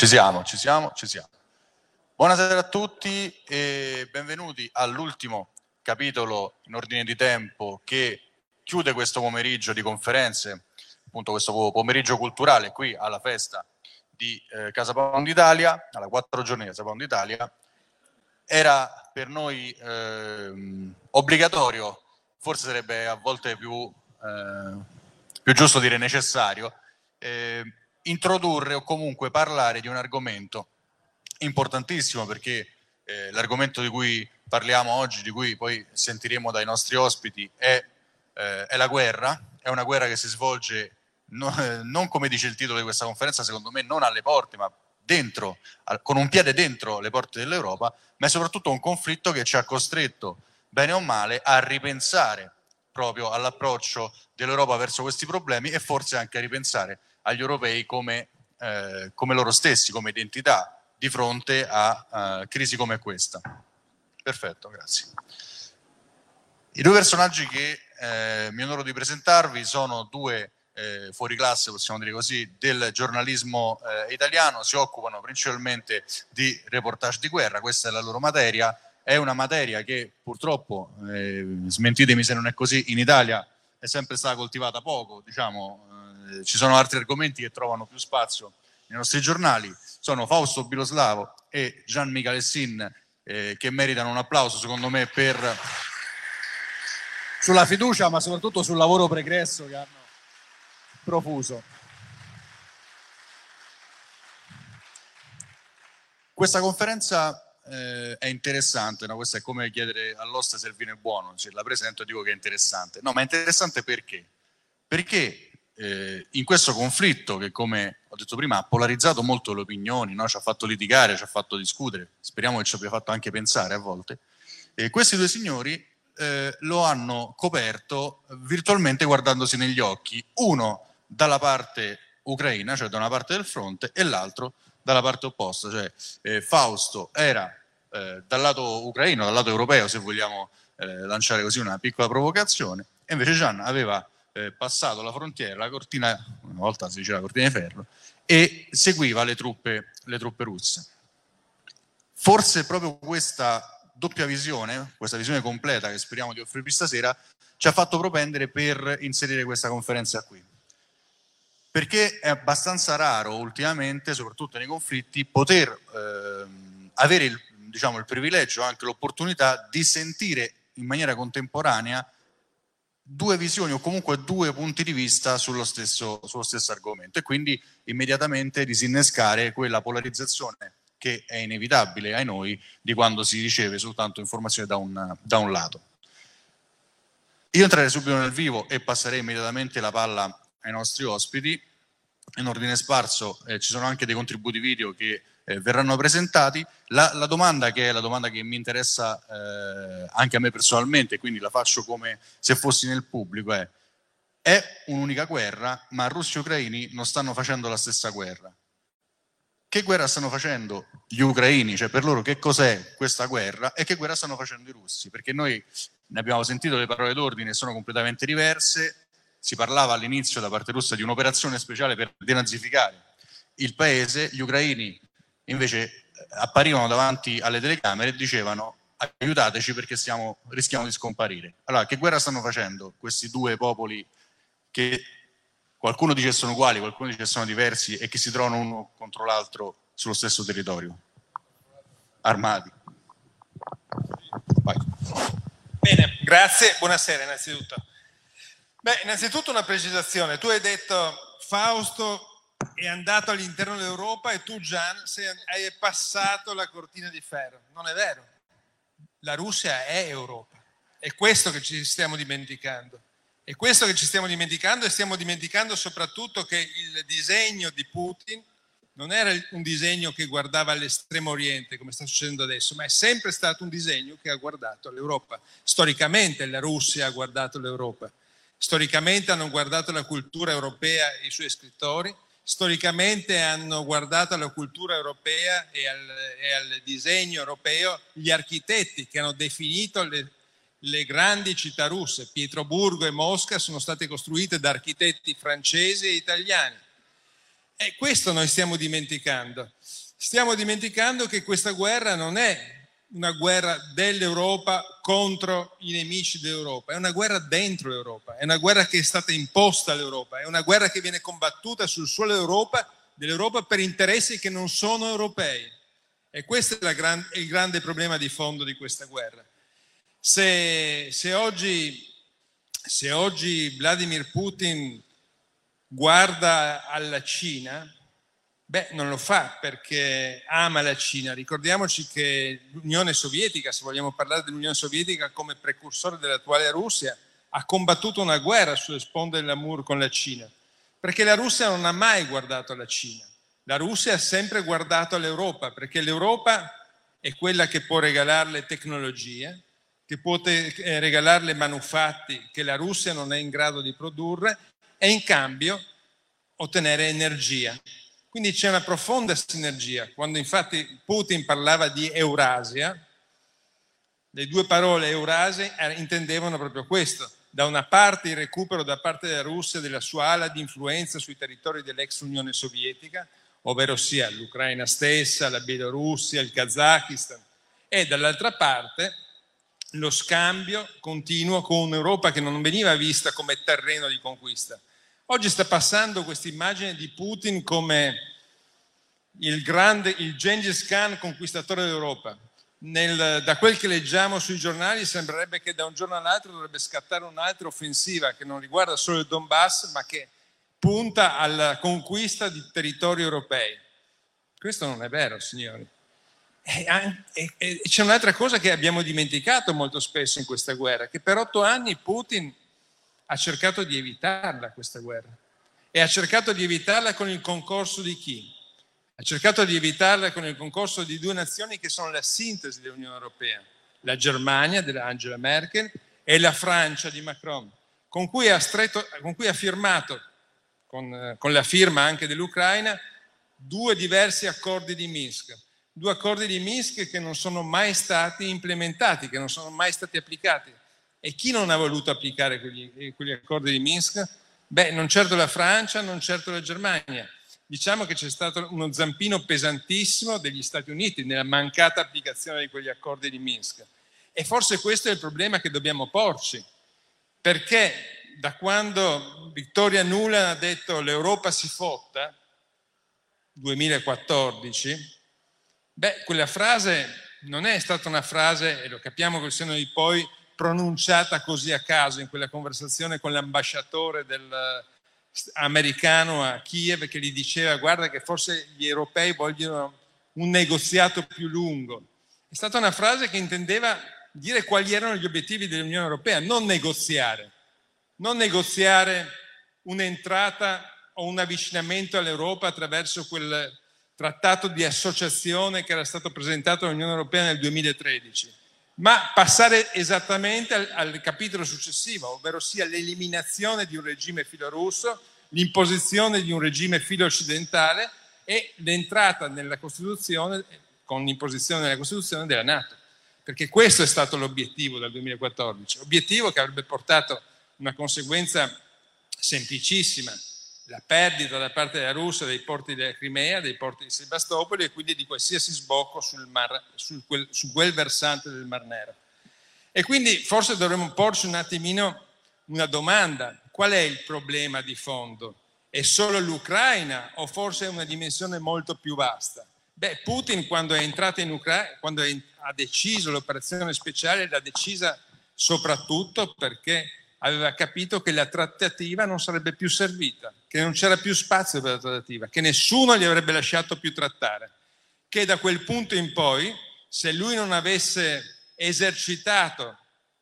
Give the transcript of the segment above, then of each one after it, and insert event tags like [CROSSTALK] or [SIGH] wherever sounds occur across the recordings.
Ci siamo, ci siamo, ci siamo. Buonasera a tutti e benvenuti all'ultimo capitolo in ordine di tempo che chiude questo pomeriggio di conferenze, appunto questo pomeriggio culturale qui alla festa di eh, Casa Pound Italia, alla quattro giorni di Casa Pound Italia. Era per noi eh, obbligatorio, forse sarebbe a volte più, eh, più giusto dire necessario, eh, introdurre o comunque parlare di un argomento importantissimo perché eh, l'argomento di cui parliamo oggi, di cui poi sentiremo dai nostri ospiti, è, eh, è la guerra, è una guerra che si svolge no, eh, non come dice il titolo di questa conferenza, secondo me non alle porte, ma dentro, con un piede dentro le porte dell'Europa, ma è soprattutto un conflitto che ci ha costretto, bene o male, a ripensare proprio all'approccio dell'Europa verso questi problemi e forse anche a ripensare agli europei come, eh, come loro stessi, come identità di fronte a uh, crisi come questa. Perfetto, grazie. I due personaggi che eh, mi onoro di presentarvi sono due eh, fuori classe, possiamo dire così, del giornalismo eh, italiano, si occupano principalmente di reportage di guerra, questa è la loro materia, è una materia che purtroppo, eh, smentitemi se non è così, in Italia è sempre stata coltivata poco, diciamo, eh, ci sono altri argomenti che trovano più spazio nei nostri giornali, sono Fausto Biloslavo e Gian Michalessin eh, che meritano un applauso secondo me per sulla fiducia ma soprattutto sul lavoro pregresso che hanno profuso. Questa conferenza eh, è interessante, no? questo è come chiedere all'oste se il vino è buono, se la presento e dico che è interessante. No, ma è interessante perché? Perché eh, in questo conflitto che, come ho detto prima, ha polarizzato molto le opinioni, no? ci ha fatto litigare, ci ha fatto discutere, speriamo che ci abbia fatto anche pensare a volte, e questi due signori eh, lo hanno coperto virtualmente guardandosi negli occhi, uno dalla parte ucraina, cioè da una parte del fronte, e l'altro dalla parte opposta, cioè eh, Fausto era eh, dal lato ucraino, dal lato europeo, se vogliamo eh, lanciare così una piccola provocazione, e invece Gian aveva eh, passato la frontiera, la cortina, una volta si diceva cortina di ferro, e seguiva le truppe, le truppe russe. Forse proprio questa doppia visione, questa visione completa che speriamo di offrirvi stasera, ci ha fatto propendere per inserire questa conferenza qui. Perché è abbastanza raro ultimamente, soprattutto nei conflitti, poter eh, avere il, diciamo, il privilegio, anche l'opportunità di sentire in maniera contemporanea due visioni o comunque due punti di vista sullo stesso, sullo stesso argomento e quindi immediatamente disinnescare quella polarizzazione che è inevitabile ai noi di quando si riceve soltanto informazione da un, da un lato. Io entrerei subito nel vivo e passerei immediatamente la palla ai nostri ospiti. In ordine sparso eh, ci sono anche dei contributi video che eh, verranno presentati. La, la, domanda che è la domanda che mi interessa eh, anche a me personalmente, quindi la faccio come se fossi nel pubblico, è è un'unica guerra, ma russi e ucraini non stanno facendo la stessa guerra. Che guerra stanno facendo gli ucraini? Cioè per loro che cos'è questa guerra e che guerra stanno facendo i russi? Perché noi ne abbiamo sentito le parole d'ordine, sono completamente diverse. Si parlava all'inizio da parte russa di un'operazione speciale per denazificare il paese, gli ucraini invece eh, apparivano davanti alle telecamere e dicevano aiutateci perché stiamo, rischiamo di scomparire. Allora, che guerra stanno facendo questi due popoli che qualcuno dice sono uguali, qualcuno dice sono diversi e che si trovano uno contro l'altro sullo stesso territorio? Armati. Vai. Bene, grazie, buonasera innanzitutto. Beh, innanzitutto una precisazione. Tu hai detto Fausto è andato all'interno dell'Europa e tu Gian sei, hai passato la cortina di ferro. Non è vero. La Russia è Europa. È questo che ci stiamo dimenticando. È questo che ci stiamo dimenticando e stiamo dimenticando soprattutto che il disegno di Putin non era un disegno che guardava all'estremo oriente come sta succedendo adesso, ma è sempre stato un disegno che ha guardato l'Europa. Storicamente la Russia ha guardato l'Europa. Storicamente hanno guardato la cultura europea e i suoi scrittori, storicamente hanno guardato alla cultura europea e al, e al disegno europeo gli architetti che hanno definito le, le grandi città russe. Pietroburgo e Mosca sono state costruite da architetti francesi e italiani. E questo noi stiamo dimenticando. Stiamo dimenticando che questa guerra non è una guerra dell'Europa contro i nemici dell'Europa, è una guerra dentro l'Europa, è una guerra che è stata imposta all'Europa, è una guerra che viene combattuta sul suolo dell'Europa, dell'Europa per interessi che non sono europei. E questo è, gran, è il grande problema di fondo di questa guerra. Se, se, oggi, se oggi Vladimir Putin guarda alla Cina, Beh, non lo fa perché ama la Cina. Ricordiamoci che l'Unione Sovietica, se vogliamo parlare dell'Unione Sovietica come precursore dell'attuale Russia, ha combattuto una guerra sulle sponde dell'Amur con la Cina, perché la Russia non ha mai guardato alla Cina. La Russia ha sempre guardato all'Europa, perché l'Europa è quella che può regalarle tecnologie, che può te- eh, regalarle manufatti che la Russia non è in grado di produrre e in cambio ottenere energia. Quindi c'è una profonda sinergia. Quando infatti Putin parlava di Eurasia, le due parole Eurasia intendevano proprio questo. Da una parte il recupero da parte della Russia della sua ala di influenza sui territori dell'ex Unione Sovietica, ovvero sia l'Ucraina stessa, la Bielorussia, il Kazakistan, e dall'altra parte lo scambio continuo con un'Europa che non veniva vista come terreno di conquista, Oggi sta passando questa immagine di Putin come il grande, il Gengis Khan conquistatore d'Europa. Nel, da quel che leggiamo sui giornali sembrerebbe che da un giorno all'altro dovrebbe scattare un'altra offensiva che non riguarda solo il Donbass ma che punta alla conquista di territori europei. Questo non è vero, signori. E, e, e c'è un'altra cosa che abbiamo dimenticato molto spesso in questa guerra, che per otto anni Putin ha cercato di evitarla questa guerra e ha cercato di evitarla con il concorso di chi? Ha cercato di evitarla con il concorso di due nazioni che sono la sintesi dell'Unione Europea, la Germania dell'Angela Merkel e la Francia di Macron, con cui ha, stretto, con cui ha firmato, con, con la firma anche dell'Ucraina, due diversi accordi di Minsk, due accordi di Minsk che non sono mai stati implementati, che non sono mai stati applicati. E chi non ha voluto applicare quegli, quegli accordi di Minsk? Beh, non certo la Francia, non certo la Germania. Diciamo che c'è stato uno zampino pesantissimo degli Stati Uniti nella mancata applicazione di quegli accordi di Minsk. E forse questo è il problema che dobbiamo porci, perché da quando Vittoria Nuland ha detto l'Europa si fotta, 2014, beh, quella frase non è stata una frase, e lo capiamo col senno di poi, pronunciata così a caso in quella conversazione con l'ambasciatore del, eh, americano a Kiev che gli diceva guarda che forse gli europei vogliono un negoziato più lungo. È stata una frase che intendeva dire quali erano gli obiettivi dell'Unione Europea, non negoziare, non negoziare un'entrata o un avvicinamento all'Europa attraverso quel trattato di associazione che era stato presentato all'Unione Europea nel 2013 ma passare esattamente al, al capitolo successivo, ovvero sia l'eliminazione di un regime filorusso, l'imposizione di un regime filo-occidentale e l'entrata nella Costituzione, con l'imposizione della Costituzione della Nato. Perché questo è stato l'obiettivo dal 2014, obiettivo che avrebbe portato una conseguenza semplicissima, la perdita da parte della Russia dei porti della Crimea, dei porti di Sebastopoli e quindi di qualsiasi sbocco sul mar, sul quel, su quel versante del Mar Nero. E quindi forse dovremmo porci un attimino una domanda, qual è il problema di fondo? È solo l'Ucraina o forse è una dimensione molto più vasta? Beh, Putin quando è entrato in Ucraina, quando ha deciso l'operazione speciale, l'ha decisa soprattutto perché aveva capito che la trattativa non sarebbe più servita, che non c'era più spazio per la trattativa, che nessuno gli avrebbe lasciato più trattare, che da quel punto in poi, se lui non avesse esercitato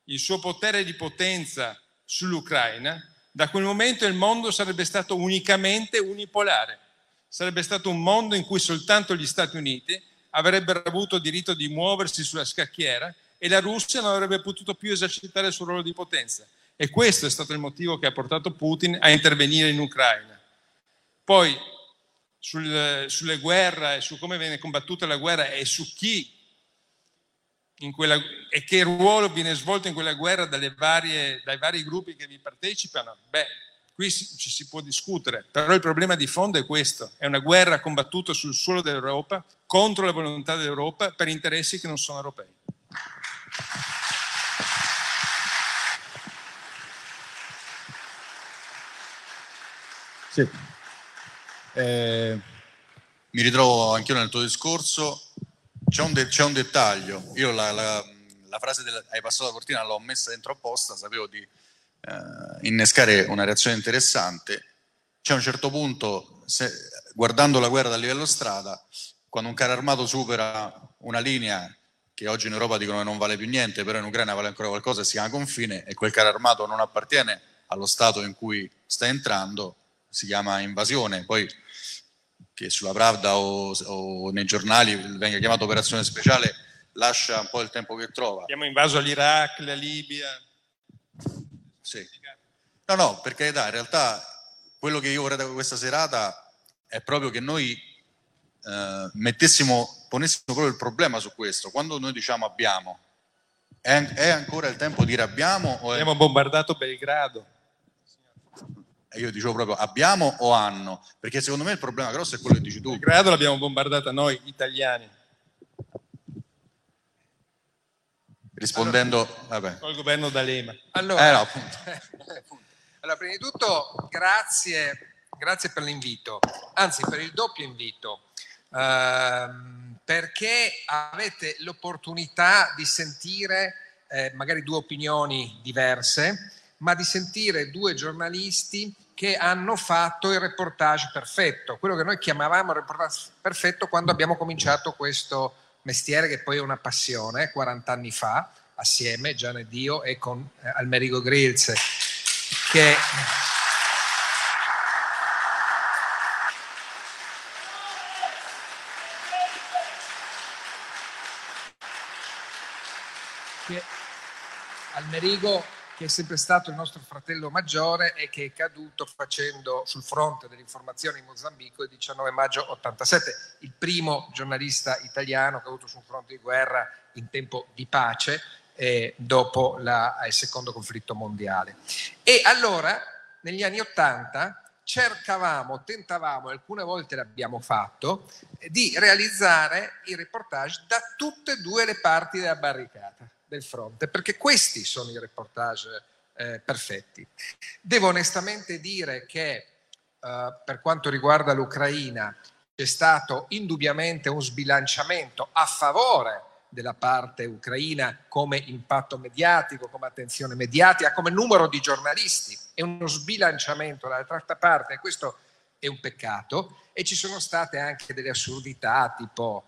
il suo potere di potenza sull'Ucraina, da quel momento il mondo sarebbe stato unicamente unipolare, sarebbe stato un mondo in cui soltanto gli Stati Uniti avrebbero avuto diritto di muoversi sulla scacchiera e la Russia non avrebbe potuto più esercitare il suo ruolo di potenza. E questo è stato il motivo che ha portato Putin a intervenire in Ucraina. Poi sul, sulle guerre e su come viene combattuta la guerra e su chi quella, e che ruolo viene svolto in quella guerra varie, dai vari gruppi che vi partecipano, beh, qui ci si può discutere, però il problema di fondo è questo, è una guerra combattuta sul suolo dell'Europa contro la volontà dell'Europa per interessi che non sono europei. Sì. Eh, mi ritrovo anch'io nel tuo discorso. C'è un, de- c'è un dettaglio. Io la, la, la frase del, hai passato la cortina l'ho messa dentro apposta, sapevo di eh, innescare una reazione interessante. C'è un certo punto, se, guardando la guerra dal livello strada, quando un carro armato supera una linea che oggi in Europa dicono che non vale più niente, però in Ucraina vale ancora qualcosa, si chiama confine, e quel carro armato non appartiene allo Stato in cui sta entrando, si chiama invasione. Poi che sulla Pravda o, o nei giornali venga chiamato operazione speciale lascia un po' il tempo che trova. Abbiamo invaso l'Iraq, la Libia. Sì. No, no, perché in realtà quello che io vorrei da questa serata è proprio che noi eh, mettessimo, ponessimo proprio il problema su questo. Quando noi diciamo abbiamo, è, è ancora il tempo di dire abbiamo? O è... Abbiamo bombardato Belgrado. E io dicevo proprio abbiamo o hanno? Perché secondo me il problema grosso è quello che dici tu. Belgrado l'abbiamo bombardata noi, italiani. rispondendo allora, al governo D'Alema. Allora, eh no, [LAUGHS] allora, prima di tutto grazie, grazie per l'invito, anzi per il doppio invito, ehm, perché avete l'opportunità di sentire eh, magari due opinioni diverse, ma di sentire due giornalisti che hanno fatto il reportage perfetto, quello che noi chiamavamo reportage perfetto quando abbiamo cominciato questo mestiere che poi è una passione, 40 anni fa, assieme, Gianni Dio e con eh, Almerigo Grilze, che... che Almerigo che è sempre stato il nostro fratello maggiore e che è caduto facendo sul fronte dell'informazione in Mozambico il 19 maggio 87, il primo giornalista italiano avuto sul fronte di guerra in tempo di pace eh, dopo la, il secondo conflitto mondiale. E allora, negli anni 80, cercavamo, tentavamo, alcune volte l'abbiamo fatto, di realizzare i reportage da tutte e due le parti della barricata del fronte, perché questi sono i reportage eh, perfetti. Devo onestamente dire che eh, per quanto riguarda l'Ucraina c'è stato indubbiamente un sbilanciamento a favore della parte ucraina come impatto mediatico, come attenzione mediatica, come numero di giornalisti e uno sbilanciamento dall'altra parte questo è un peccato e ci sono state anche delle assurdità tipo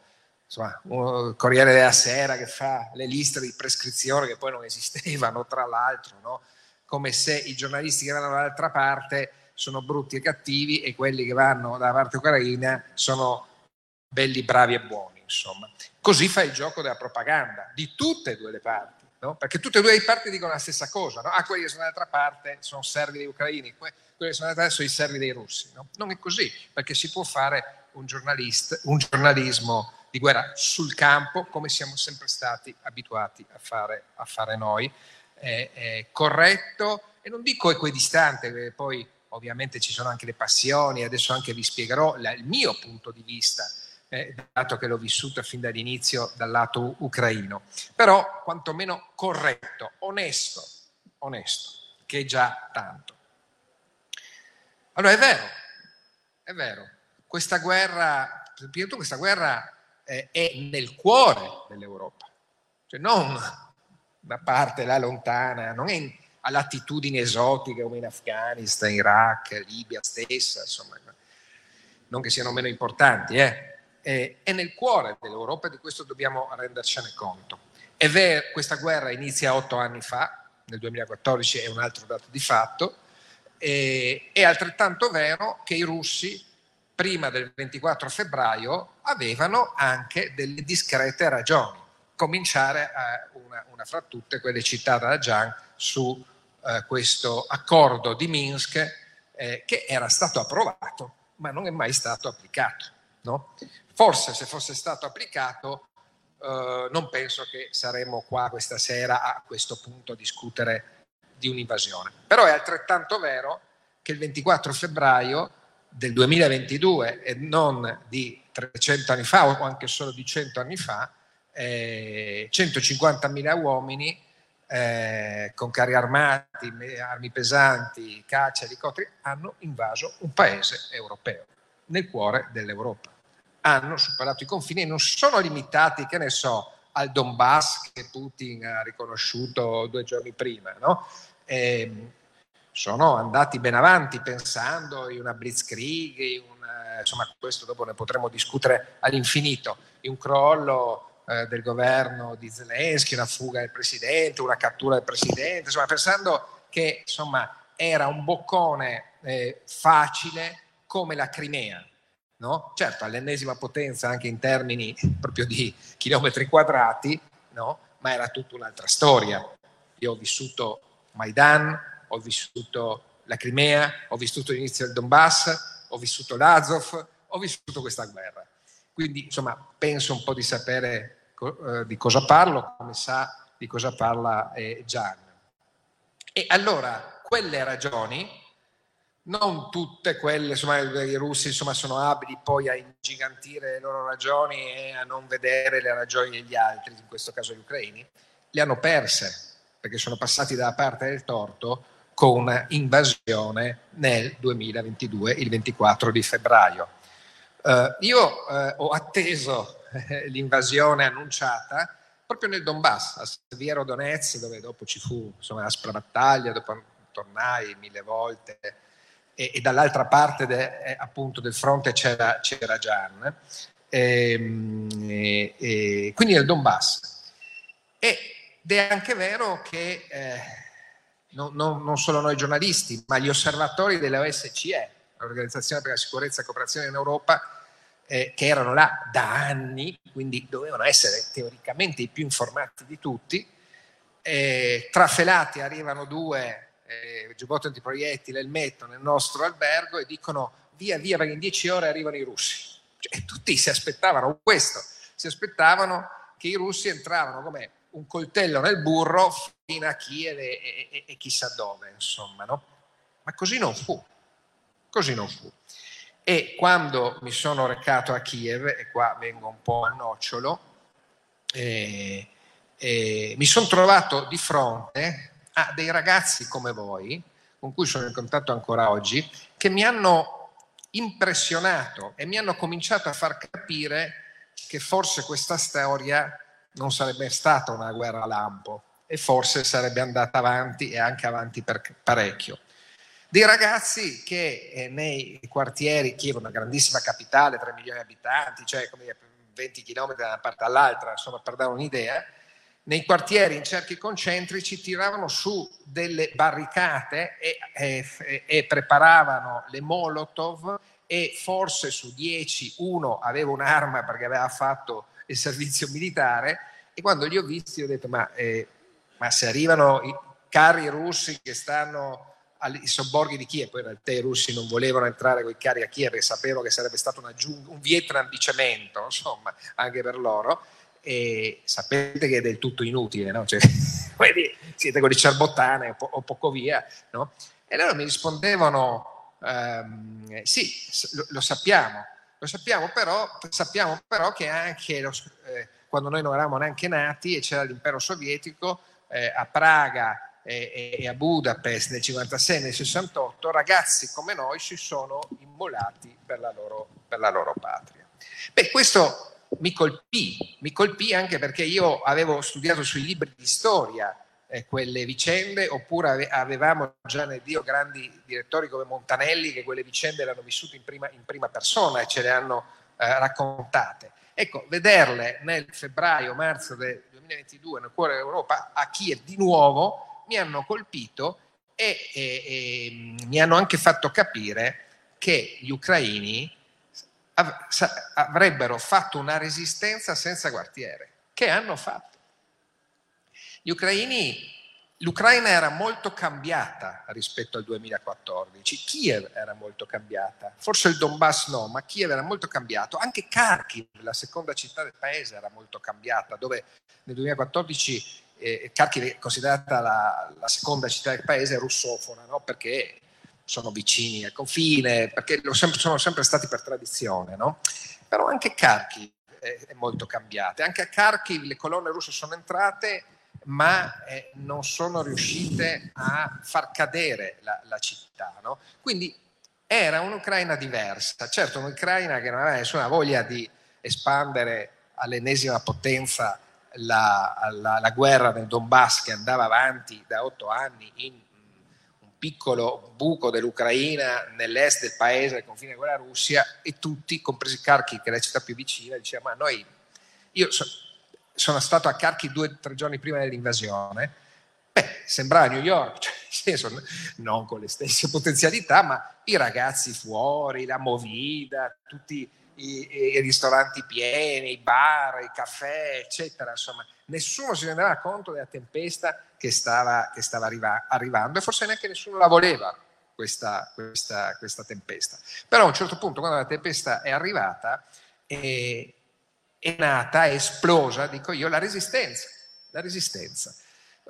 insomma, il Corriere della Sera che fa le liste di prescrizione che poi non esistevano, tra l'altro, no? come se i giornalisti che vanno dall'altra parte sono brutti e cattivi e quelli che vanno dalla parte ucraina sono belli, bravi e buoni. Insomma. Così fa il gioco della propaganda, di tutte e due le parti, no? perché tutte e due le parti dicono la stessa cosa. No? Ah, quelli che sono dall'altra parte sono servi degli ucraini, quelli che sono dall'altra parte sono i servi dei russi. No? Non è così, perché si può fare un, un giornalismo di guerra sul campo, come siamo sempre stati abituati a fare, a fare noi, è, è corretto e non dico equidistante, perché poi ovviamente ci sono anche le passioni, adesso anche vi spiegherò la, il mio punto di vista, eh, dato che l'ho vissuto fin dall'inizio dal lato ucraino, però quantomeno corretto, onesto, onesto, che è già tanto. Allora è vero, è vero, questa guerra, questa guerra eh, è nel cuore dell'Europa, cioè non da parte là lontana, non è a latitudini esotiche come in Afghanistan, Iraq, Libia stessa, insomma, non che siano meno importanti, eh. è, è nel cuore dell'Europa e di questo dobbiamo rendercene conto. È vero, questa guerra inizia otto anni fa, nel 2014 è un altro dato di fatto, e, è altrettanto vero che i russi prima del 24 febbraio avevano anche delle discrete ragioni. Cominciare a una, una fra tutte, quelle citate da Gian, su eh, questo accordo di Minsk eh, che era stato approvato ma non è mai stato applicato. No? Forse se fosse stato applicato eh, non penso che saremmo qua questa sera a questo punto a discutere di un'invasione. Però è altrettanto vero che il 24 febbraio del 2022 e non di 300 anni fa o anche solo di 100 anni fa, eh, 150.000 uomini eh, con carri armati, armi pesanti, caccia, elicotteri, hanno invaso un paese europeo, nel cuore dell'Europa. Hanno superato i confini e non sono limitati, che ne so, al Donbass che Putin ha riconosciuto due giorni prima, no? eh, sono andati ben avanti pensando in una blitzkrieg, in una, insomma questo dopo ne potremo discutere all'infinito, in un crollo eh, del governo di Zelensky, una fuga del presidente, una cattura del presidente, insomma pensando che insomma era un boccone eh, facile come la Crimea. No? Certo, all'ennesima potenza anche in termini proprio di chilometri quadrati, no? ma era tutta un'altra storia. Io ho vissuto Maidan, ho vissuto la Crimea, ho vissuto l'inizio del Donbass, ho vissuto l'Azov, ho vissuto questa guerra. Quindi, insomma, penso un po' di sapere eh, di cosa parlo, come sa di cosa parla eh, Gian. E allora, quelle ragioni, non tutte quelle, insomma, i russi insomma, sono abili poi a ingigantire le loro ragioni e a non vedere le ragioni degli altri, in questo caso gli ucraini, le hanno perse perché sono passati dalla parte del torto con invasione nel 2022, il 24 di febbraio. Uh, io uh, ho atteso eh, l'invasione annunciata proprio nel Donbass, a Seviero Donetsk, dove dopo ci fu insomma, aspra battaglia, dopo tornai mille volte, e, e dall'altra parte de, eh, appunto del fronte c'era, c'era Gian, ehm, e, e, quindi nel Donbass. Ed è anche vero che eh, non, non, non, solo noi giornalisti, ma gli osservatori della OSCE, l'Organizzazione per la Sicurezza e Cooperazione in Europa, eh, che erano là da anni, quindi dovevano essere teoricamente i più informati di tutti, eh, trafelati arrivano due eh, giubbotti antiproiettile, il mettono nel nostro albergo e dicono via via perché in dieci ore arrivano i russi. Cioè, tutti si aspettavano questo, si aspettavano che i russi entravano come un coltello nel burro fino a Kiev e, e, e chissà dove, insomma, no? Ma così non fu, così non fu. E quando mi sono recato a Kiev, e qua vengo un po' a nocciolo, eh, eh, mi sono trovato di fronte a dei ragazzi come voi, con cui sono in contatto ancora oggi, che mi hanno impressionato e mi hanno cominciato a far capire che forse questa storia non sarebbe stata una guerra lampo e forse sarebbe andata avanti e anche avanti per parecchio. Dei ragazzi che eh, nei quartieri, Kiev è una grandissima capitale, 3 milioni di abitanti, cioè come 20 km da una parte all'altra, insomma per dare un'idea, nei quartieri in cerchi concentrici tiravano su delle barricate e, e, e preparavano le Molotov e forse su 10 uno aveva un'arma perché aveva fatto il servizio militare e quando li ho visti ho detto ma, eh, ma se arrivano i carri russi che stanno ai sobborghi di Kiev, poi in realtà i russi non volevano entrare con i carri a Kiev perché sapevano che sarebbe stato un Vietnam di cemento, insomma, anche per loro, e sapete che è del tutto inutile, no? cioè, [LAUGHS] siete con i cerbottane o, po- o poco via, no? E loro mi rispondevano, ehm, sì, lo, lo sappiamo, lo sappiamo però, sappiamo però che anche lo, eh, quando noi non eravamo neanche nati e c'era l'impero sovietico, eh, a Praga e, e, a Budapest nel 56 e nel 68, ragazzi come noi si sono immolati per la loro, per la loro patria. Beh, questo mi colpì, mi colpì anche perché io avevo studiato sui libri di storia eh, quelle vicende, oppure avevamo già nel Dio grandi direttori come Montanelli che quelle vicende le hanno vissute in prima, in prima persona e ce le hanno eh, raccontate. Ecco, vederle nel febbraio-marzo del 2022 nel cuore dell'Europa a Kiev di nuovo mi hanno colpito e, e, e mi hanno anche fatto capire che gli ucraini avrebbero fatto una resistenza senza quartiere, che hanno fatto. Gli ucraini, l'Ucraina era molto cambiata rispetto al 2014, Kiev era molto cambiata, forse il Donbass no, ma Kiev era molto cambiato, anche Kharkiv, la seconda città del paese, era molto cambiata, dove nel 2014 eh, Kharkiv è considerata la, la, seconda città del paese russofona, no? perché sono vicini al confine, perché sempre, sono sempre stati per tradizione, no? Però anche Kharkiv è, è molto cambiata. Anche a Kharkiv le colonne russe sono entrate, ma eh, non sono riuscite a far cadere la, la città. No? Quindi era un'Ucraina diversa, certo un'Ucraina che non aveva nessuna voglia di espandere all'ennesima potenza la, la, la, guerra nel Donbass che andava avanti da otto anni in un piccolo buco dell'Ucraina nell'est del paese al confine con la Russia e tutti, compresi Kharkiv che è la città più vicina, dicevano ma noi, io so, sono stato a Kharkiv due o tre giorni prima dell'invasione, beh, sembrava New York, [LAUGHS] cioè, senso, non con le stesse potenzialità, ma i ragazzi fuori, la movida, tutti i, i, ristoranti pieni, i bar, i caffè, eccetera. Insomma, nessuno si rendeva conto della tempesta che stava, che stava arriva, arrivando e forse neanche nessuno la voleva questa, questa, questa, tempesta. Però a un certo punto, quando la tempesta è arrivata, è, è nata, è esplosa, dico io, la resistenza. La resistenza.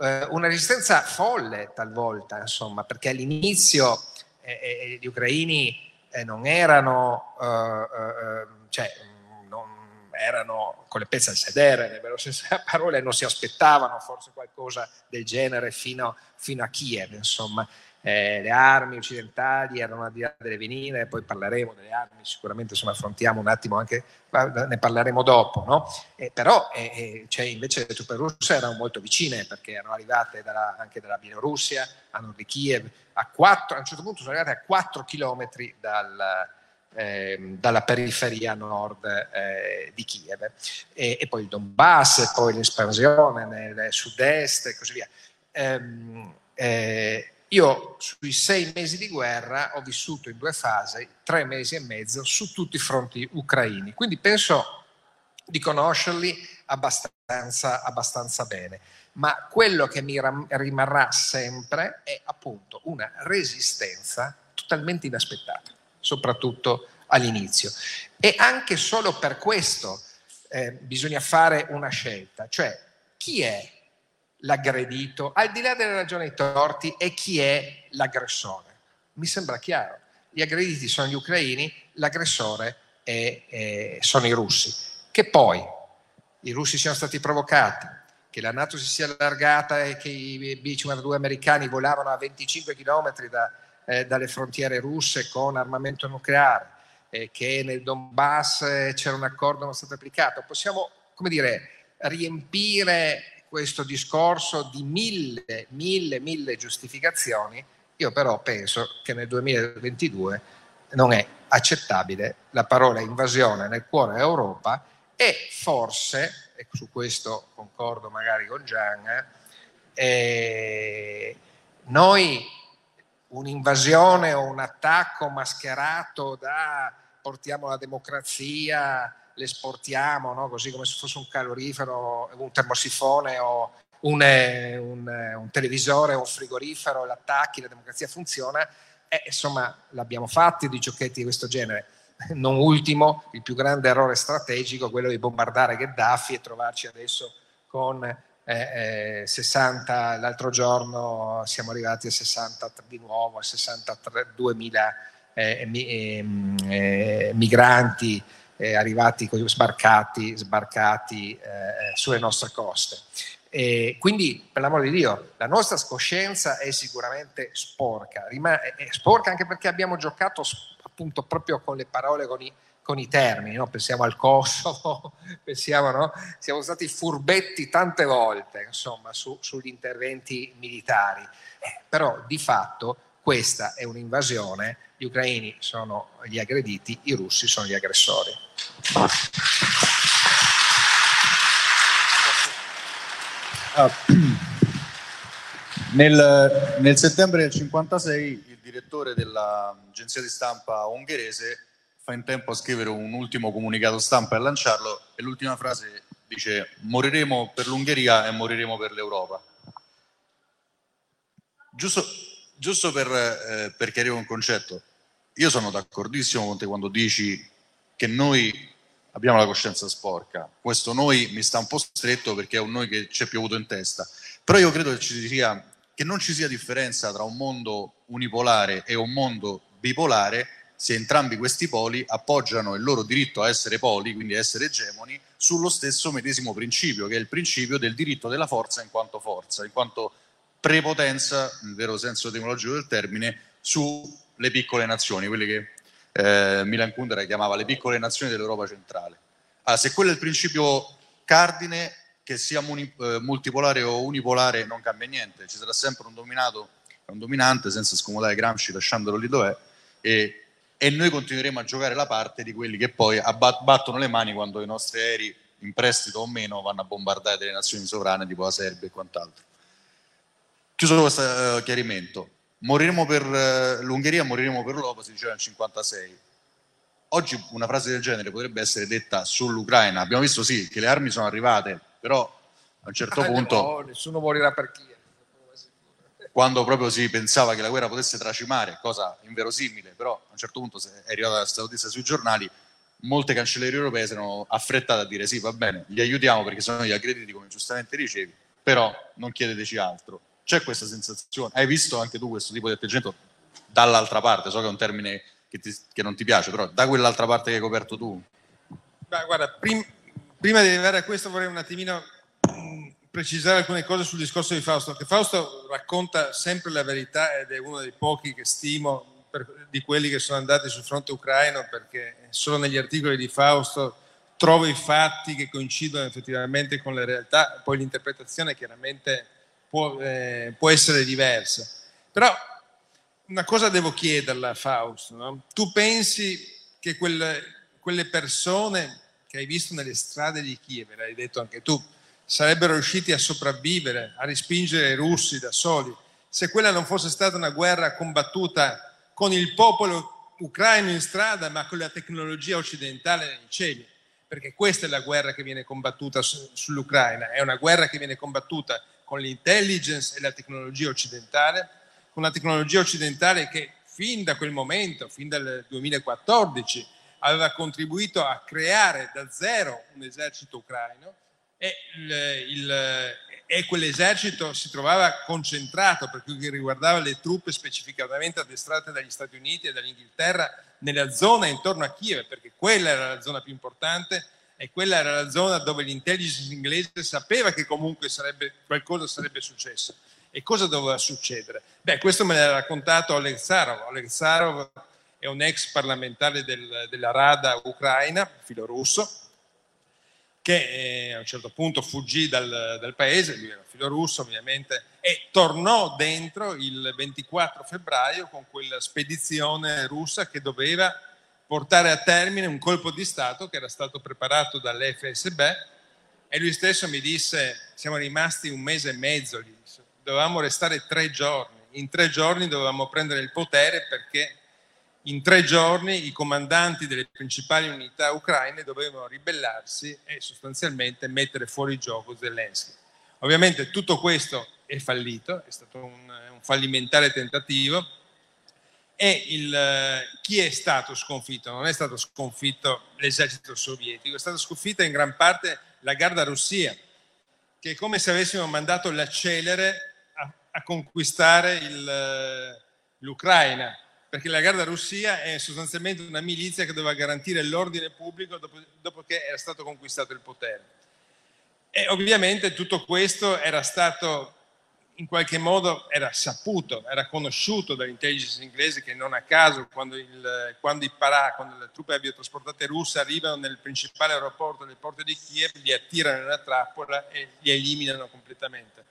Eh, una resistenza folle talvolta, insomma, perché all'inizio eh, eh, gli ucraini eh, non erano, cioè, non erano con le pezze al sedere, nelle vero senso della parola, non si aspettavano forse qualcosa del genere fino, fino a Kiev, insomma. Eh, le armi occidentali erano al di là delle venine, poi parleremo delle armi, sicuramente insomma, affrontiamo un attimo anche, ne parleremo dopo, no? eh, però eh, eh cioè, invece le truppe russe erano molto vicine perché erano arrivate dalla, anche dalla Bielorussia, a nord di Kiev, a, 4, a un certo punto sono arrivate a 4 chilometri dal, eh, dalla periferia nord eh, di Kiev e, e, poi il Donbass, poi l'espansione nel sud-est e così via. Ehm, eh, io sui sei mesi di guerra ho vissuto in due fasi, tre mesi e mezzo, su tutti i fronti ucraini, quindi penso di conoscerli abbastanza, abbastanza bene. Ma quello che mi rimarrà sempre è appunto una resistenza totalmente inaspettata, soprattutto all'inizio. E anche solo per questo eh, bisogna fare una scelta, cioè chi è l'aggredito, al di là delle ragioni torti, e chi è l'aggressore. Mi sembra chiaro. Gli aggrediti sono gli ucraini, l'aggressore è, è, sono i russi. Che poi i russi siano stati provocati, che la Nato si sia allargata e che i B-52 americani volavano a 25 km da, eh, dalle frontiere russe con armamento nucleare, eh, che nel Donbass eh, c'era un accordo non stato applicato. Possiamo, come dire, riempire questo discorso di mille, mille, mille giustificazioni, io però penso che nel 2022 non è accettabile la parola invasione nel cuore dell'Europa e forse, e su questo concordo magari con Gian, eh, noi un'invasione o un attacco mascherato da portiamo la democrazia le esportiamo, no? così come se fosse un calorifero, un termosifone o un, eh, un, eh, un televisore o un frigorifero, l'attacchi, la democrazia funziona. Eh, insomma, l'abbiamo fatti di giochetti di questo genere. [LAUGHS] Non ultimo, il più grande errore strategico, quello di bombardare Gheddafi e trovarci adesso con eh, eh, 60, l'altro giorno siamo arrivati a 60 di nuovo, a 62.000 eh, ehm, eh, migranti eh, arrivati, sbarcati, sbarcati eh, sulle nostre coste. E quindi, per l'amore di Dio, la nostra coscienza è sicuramente sporca, Rimane, è sporca anche perché abbiamo giocato appunto proprio con le parole, con i, con i termini, no? pensiamo al Kosovo, [LAUGHS] pensiamo, no? siamo stati furbetti tante volte insomma, su, sugli interventi militari, eh, però di fatto questa è un'invasione, gli ucraini sono gli aggrediti, i russi sono gli aggressori. Ah, [CLEARS THROAT] nel, nel, settembre del 56 il direttore dell'agenzia di stampa ungherese fa in tempo a scrivere un ultimo comunicato stampa e a lanciarlo e l'ultima frase dice moriremo per l'Ungheria e moriremo per l'Europa. Giusto, giusto per, eh, per chiarire un concetto, io sono d'accordissimo con te quando dici che noi abbiamo la coscienza sporca. Questo noi mi sta un po' stretto perché è un noi che ci è piovuto in testa. Però io credo che, sia, che non ci sia differenza tra un mondo unipolare e un mondo bipolare se entrambi questi poli appoggiano il loro diritto a essere poli, quindi a essere egemoni, sullo stesso medesimo principio, che è il principio del diritto della forza in quanto forza, in quanto prepotenza, nel vero senso etimologico del termine, sulle piccole nazioni, quelle che eh, Milan Kundera chiamava le piccole nazioni dell'Europa centrale. Ah, se quello è il principio cardine, che sia muni, eh, multipolare o unipolare non cambia niente, ci sarà sempre un dominato un dominante senza scomodare Gramsci lasciandolo lì dov'è e, e noi continueremo a giocare la parte di quelli che poi abbat- battono le mani quando i nostri aerei in prestito o meno vanno a bombardare delle nazioni sovrane tipo la Serbia e quant'altro. Chiuso questo uh, chiarimento, moriremo per uh, l'Ungheria, moriremo per l'Europa, si diceva nel 1956. Oggi una frase del genere potrebbe essere detta sull'Ucraina. Abbiamo visto sì che le armi sono arrivate, però a un certo ah, punto... No, nessuno morirà per chi quando proprio si pensava che la guerra potesse tracimare, cosa inverosimile, però a un certo punto è arrivata questa notizia sui giornali, molte cancellerie europee si erano affrettate a dire sì, va bene, li aiutiamo perché sono gli aggrediti come giustamente ricevi, però non chiedeteci altro. C'è questa sensazione? Hai visto anche tu questo tipo di atteggiamento dall'altra parte? So che è un termine che, ti, che non ti piace, però da quell'altra parte che hai coperto tu. Beh, guarda, prim, prima di arrivare a questo vorrei un attimino precisare alcune cose sul discorso di Fausto, che Fausto racconta sempre la verità ed è uno dei pochi che stimo per, di quelli che sono andati sul fronte ucraino, perché solo negli articoli di Fausto trovo i fatti che coincidono effettivamente con le realtà, poi l'interpretazione chiaramente può, eh, può essere diversa. Però una cosa devo chiederla Fausto, no? tu pensi che quelle, quelle persone che hai visto nelle strade di Kiev, l'hai detto anche tu, sarebbero riusciti a sopravvivere, a respingere i russi da soli, se quella non fosse stata una guerra combattuta con il popolo ucraino in strada, ma con la tecnologia occidentale nei cieli. Perché questa è la guerra che viene combattuta sull'Ucraina, è una guerra che viene combattuta con l'intelligence e la tecnologia occidentale, con la tecnologia occidentale che fin da quel momento, fin dal 2014, aveva contribuito a creare da zero un esercito ucraino e, il, il, e quell'esercito si trovava concentrato per quel che riguardava le truppe specificatamente addestrate dagli Stati Uniti e dall'Inghilterra nella zona intorno a Kiev, perché quella era la zona più importante e quella era la zona dove l'intelligence inglese sapeva che comunque sarebbe, qualcosa sarebbe successo. E cosa doveva succedere? Beh, questo me l'ha raccontato Oleg Zarov. Oleg Zarov è un ex parlamentare del, della Rada ucraina, filo russo, che eh, a un certo punto fuggì dal, dal, paese, lui era figlio russo ovviamente, e tornò dentro il 24 febbraio con quella spedizione russa che doveva portare a termine un colpo di Stato che era stato preparato dall'FSB e lui stesso mi disse, siamo rimasti un mese e mezzo lì, dovevamo restare tre giorni, in tre giorni dovevamo prendere il potere perché in tre giorni i comandanti delle principali unità ucraine dovevano ribellarsi e sostanzialmente mettere fuori gioco Zelensky. Ovviamente tutto questo è fallito, è stato un, un fallimentare tentativo e il, chi è stato sconfitto? Non è stato sconfitto l'esercito sovietico, è stata sconfitta in gran parte la Garda Russia, che è come se avessimo mandato l'accelere a, a conquistare il, l'Ucraina perché la Garda Russia è sostanzialmente una milizia che doveva garantire l'ordine pubblico dopo, dopo che era stato conquistato il potere. E ovviamente tutto questo era stato in qualche modo era saputo, era conosciuto dall'intelligence inglese che non a caso quando, il, quando i parà, quando le truppe aviotrasportate russe arrivano nel principale aeroporto delle porte di Kiev, li attirano nella trappola e li eliminano completamente.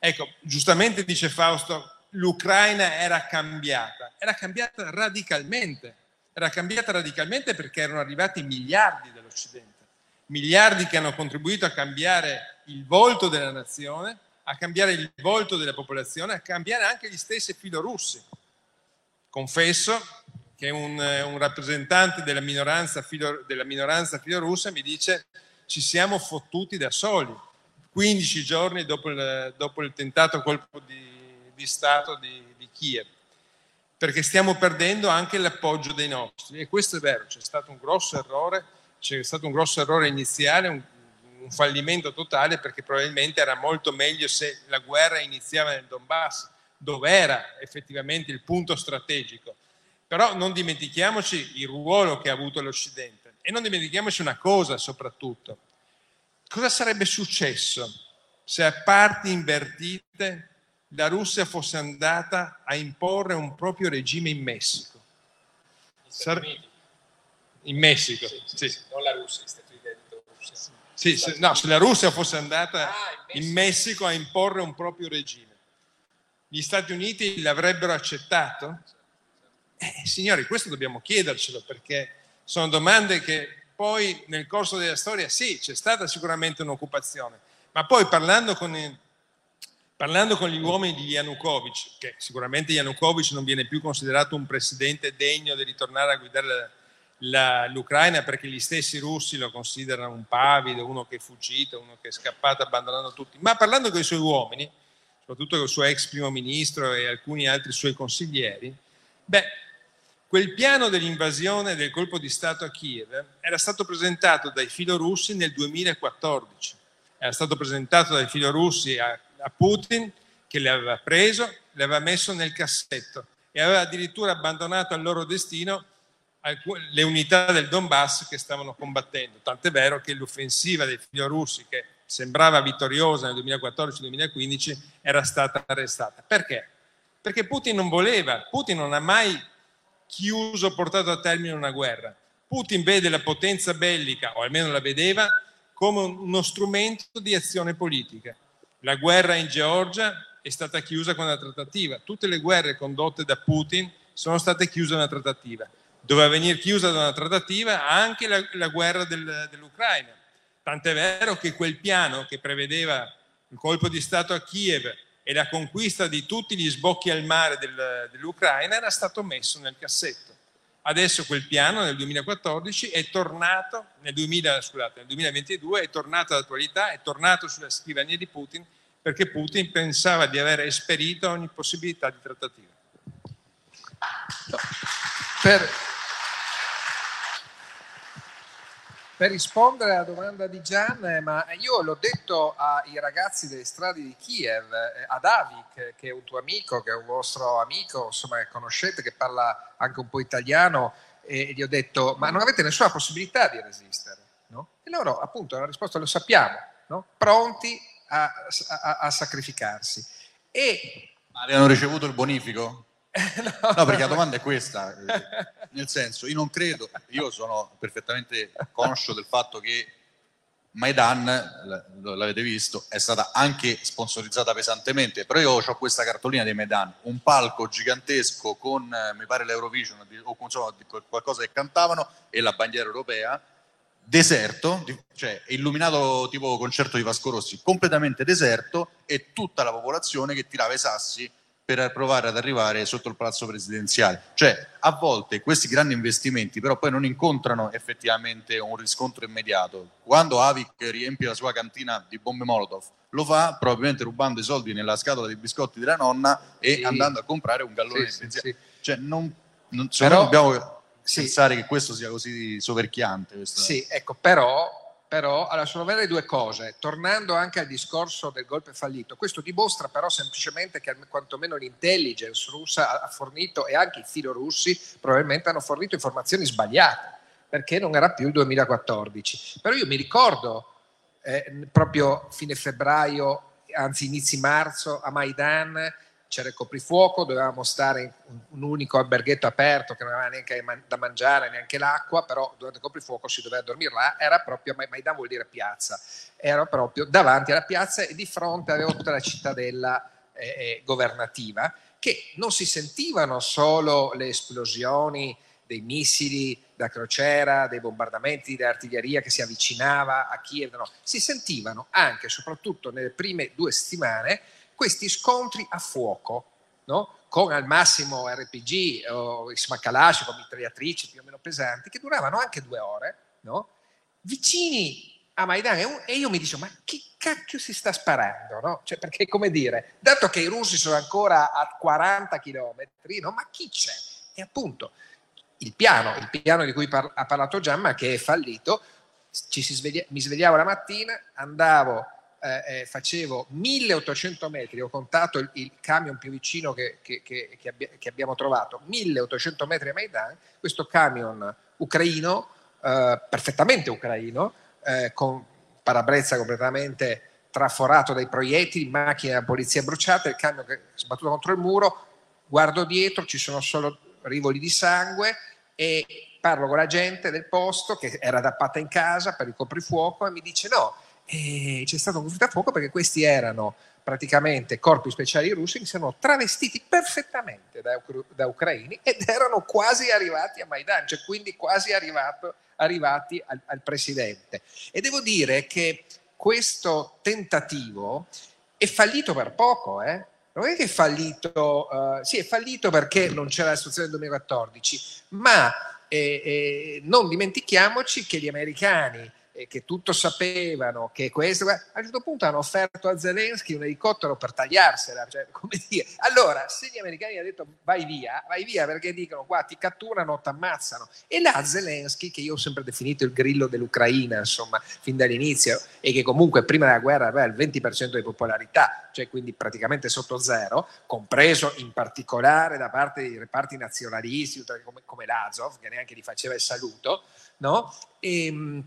Ecco, giustamente dice Fausto, l'Ucraina era cambiata, era cambiata radicalmente, era cambiata radicalmente perché erano arrivati miliardi dall'Occidente, miliardi che hanno contribuito a cambiare il volto della nazione, a cambiare il volto della popolazione, a cambiare anche gli stessi filorussi. Confesso che un, un rappresentante della minoranza, filo, della minoranza filorussa mi dice ci siamo fottuti da soli, 15 giorni dopo il, dopo il tentato colpo di di Stato di, di Kiev, perché stiamo perdendo anche l'appoggio dei nostri. E questo è vero, c'è stato un grosso errore, c'è stato un grosso errore iniziale, un, un fallimento totale, perché probabilmente era molto meglio se la guerra iniziava nel Donbass, dove era effettivamente il punto strategico. Però non dimentichiamoci il ruolo che ha avuto l'Occidente e non dimentichiamoci una cosa soprattutto. Cosa sarebbe successo se a parti invertite la Russia fosse andata a imporre un proprio regime in Messico? In Messico, sì, sì. non la Russia, sì, se, no, se la Russia fosse andata ah, in, Messico. in Messico a imporre un proprio regime, gli Stati Uniti l'avrebbero accettato? Eh, signori, questo dobbiamo chiedercelo perché sono domande che poi nel corso della storia sì, c'è stata sicuramente un'occupazione, ma poi parlando con, parlando con gli uomini di Yanukovych, che sicuramente Yanukovych non viene più considerato un presidente degno di ritornare a guidare la, la, l'Ucraina perché gli stessi russi lo considerano un pavido, uno che è fuggito, uno che è scappato abbandonando tutti, ma parlando con i suoi uomini, soprattutto con il suo ex primo ministro e alcuni altri suoi consiglieri, beh, quel piano dell'invasione del colpo di Stato a Kiev era stato presentato dai filorussi nel 2014, era stato presentato dai filorussi a, a Putin che l'aveva preso, l'aveva messo nel cassetto e aveva addirittura abbandonato al loro destino le unità del Donbass che stavano combattendo. Tant'è vero che l'offensiva dei filorussi, che sembrava vittoriosa nel 2014-2015, era stata arrestata. Perché? Perché Putin non voleva, Putin non ha mai chiuso, portato a termine una guerra. Putin vede la potenza bellica, o almeno la vedeva, come uno strumento di azione politica. La guerra in Georgia è stata chiusa con una trattativa. Tutte le guerre condotte da Putin sono state chiuse con una trattativa doveva venire chiusa da una trattativa anche la, la guerra del, dell'Ucraina. Tant'è vero che quel piano che prevedeva il colpo di Stato a Kiev e la conquista di tutti gli sbocchi al mare del, dell'Ucraina era stato messo nel cassetto. Adesso quel piano nel 2014 è tornato, nel, 2000, scusate, nel 2022 è tornato all'attualità, è tornato sulla scrivania di Putin perché Putin pensava di aver esperito ogni possibilità di trattativa. Per, per rispondere alla domanda di Gian, eh, ma io l'ho detto ai ragazzi delle strade di Kiev, eh, ad Avik, che è un tuo amico, che è un vostro amico, insomma, che conoscete, che parla anche un po' italiano, e gli ho detto, ma non avete nessuna possibilità di resistere? No? E loro appunto hanno risposto, lo sappiamo, no? pronti a, a, a sacrificarsi. E... Ma avevano ricevuto il bonifico? [LAUGHS] no, no, perché la domanda è questa, nel senso, io non credo, io sono perfettamente conscio del fatto che Maidan, l'avete visto, è stata anche sponsorizzata pesantemente, però io ho questa cartolina di Maidan, un palco gigantesco con, mi pare l'Eurovision o insomma, qualcosa che cantavano e la bandiera europea, deserto, cioè illuminato tipo concerto di Vasco Rossi, completamente deserto e tutta la popolazione che tirava i sassi per provare ad arrivare sotto il palazzo presidenziale. Cioè, a volte questi grandi investimenti però poi non incontrano effettivamente un riscontro immediato. Quando Avic riempie la sua cantina di bombe Molotov, lo fa probabilmente rubando i soldi nella scatola dei biscotti della nonna e sì. andando a comprare un gallone sì, di benzina. Sì, cioè, non, non, però, dobbiamo pensare che questo sia così soverchiante. Questa... Sì, ecco, però però allora, sono vere due cose. Tornando anche al discorso del golpe fallito, questo dimostra però semplicemente che quantomeno l'intelligence russa ha fornito e anche i filorussi probabilmente hanno fornito informazioni sbagliate, perché non era più il 2014. Però io mi ricordo eh, proprio fine febbraio, anzi inizi marzo, a Maidan, c'era il coprifuoco, dovevamo stare in un unico alberghetto aperto che non aveva neanche da mangiare, neanche l'acqua, però durante il coprifuoco si doveva dormire là, era proprio, Maidan vuol dire piazza, era proprio davanti alla piazza e di fronte avevo tutta la cittadella eh, eh, governativa, che non si sentivano solo le esplosioni dei missili da crociera, dei bombardamenti di artiglieria che si avvicinava a Kiev, no, si sentivano anche, soprattutto nelle prime due settimane, questi scontri a fuoco, no? con al massimo RPG o insomma, Kalashnikov, mitragliatrici più o meno pesanti, che duravano anche due ore, no? vicini a Maidan e io mi dicevo ma chi cacchio si sta sparando? No? Cioè, perché come dire, dato che i russi sono ancora a 40 km, no? ma chi c'è? E appunto il piano, il piano di cui par- ha parlato Giamma che è fallito, sveglia- mi svegliavo la mattina, andavo eh, eh facevo 1800 metri, ho contato il, il camion più vicino che, che, che, che, abbiamo trovato, 1800 metri a Maidan, questo camion ucraino, eh, perfettamente ucraino, eh, con parabrezza completamente traforato dai proiettili, macchine della polizia bruciate, il camion che è sbattuto contro il muro, guardo dietro, ci sono solo rivoli di sangue e parlo con la gente del posto che era adappata in casa per il coprifuoco e mi dice no, eh, c'è stato un fuoco perché questi erano praticamente corpi speciali russi che si erano travestiti perfettamente da, da, ucraini ed [LAUGHS] erano quasi arrivati a Maidan, cioè quindi quasi arrivato, arrivati al, al presidente. E devo dire che questo tentativo è fallito per poco, eh? non è che è fallito, uh, sì è fallito perché non c'era la situazione del 2014, ma eh, eh, non dimentichiamoci che gli americani eh, che tutto sapevano, che questo, a un certo punto hanno offerto a Zelensky un elicottero per tagliarsela, cioè, [LAUGHS] allora se gli americani hanno detto vai via, vai via perché dicono qua ti catturano, ti ammazzano, e là Zelensky, che io ho sempre definito il grillo dell'Ucraina, insomma, fin dall'inizio, e che comunque prima della guerra aveva il 20% di popolarità, cioè quindi praticamente sotto zero, compreso in particolare da parte dei reparti nazionalisti come, come l'Azov, che neanche gli faceva il saluto, no? E, ehm,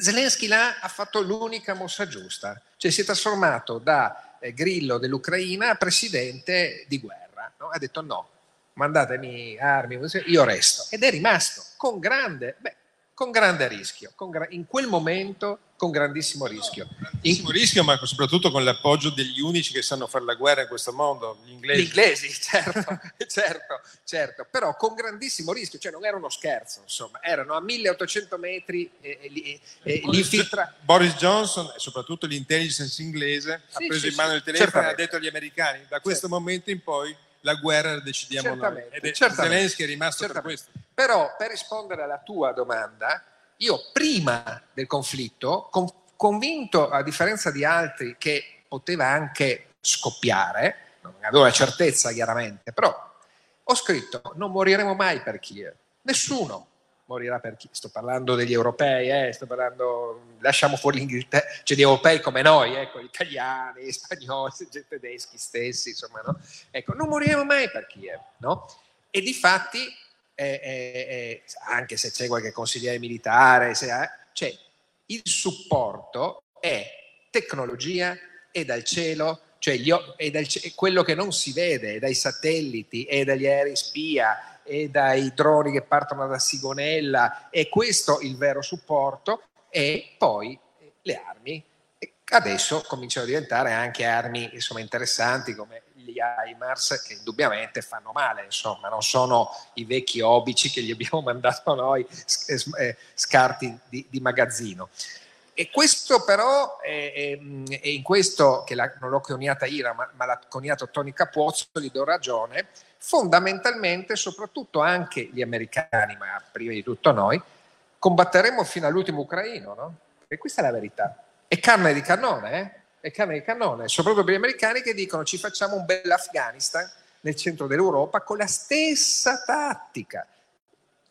Zelensky là ha fatto l'unica mossa giusta, cioè si è trasformato da eh, grillo dell'Ucraina a presidente di guerra. No? Ha detto no, mandatemi armi, io resto. Ed è rimasto con grande, beh, con grande rischio, con gra- in quel momento con grandissimo rischio. Grandissimo in... rischio, ma soprattutto con l'appoggio degli unici che sanno fare la guerra in questo mondo, gli inglesi. Gli inglesi, [LAUGHS] certo, certo, certo, però con grandissimo rischio, cioè non era uno scherzo, insomma, erano a 1800 metri e, e, e l'infiltra... Boris Johnson e soprattutto l'intelligence inglese sì, ha preso sì, in mano il telefono certamente. e ha detto agli americani, da questo certo. momento in poi la guerra la decidiamo certamente, noi. Ed è, Zelensky è rimasto certamente. per questo. Però per rispondere alla tua domanda, io prima del conflitto, con, convinto a differenza di altri che poteva anche scoppiare, non avevo la certezza chiaramente, però ho scritto non moriremo mai per Kiev, nessuno morirà per Kiev, sto parlando degli europei, eh, sto parlando, lasciamo fuori l'Inghilterra, cioè di europei come noi, ecco, italiani, spagnoli, [LAUGHS] tedeschi stessi, insomma, no? Ecco, non moriremo mai per Kiev, no? E di fatti eh, eh, anche se c'è qualche consigliere militare, se, cioè il supporto è tecnologia e dal cielo, cioè gli, è dal, è quello che non si vede, è dai satelliti, è dagli aerei spia, è dai droni che partono da Sigonella, è questo il vero supporto e poi le armi. Adesso cominciano a diventare anche armi insomma, interessanti come gli HIMARS che indubbiamente fanno male, insomma, non sono i vecchi obici che gli abbiamo [LAUGHS] mandato noi, eh, scarti di, di magazzino. E questo però, è, è, è in questo che la, non l'ho coniata Ira, ma, ma l'ha coniato Tony Capozzo, gli do ragione, fondamentalmente, soprattutto anche gli americani, ma prima di tutto noi, combatteremo fino all'ultimo ucraino, no? E questa è la verità. È carne di cannone, eh? E canne di cannone, soprattutto per gli americani che dicono ci facciamo un bel Afghanistan nel centro dell'Europa con la stessa tattica.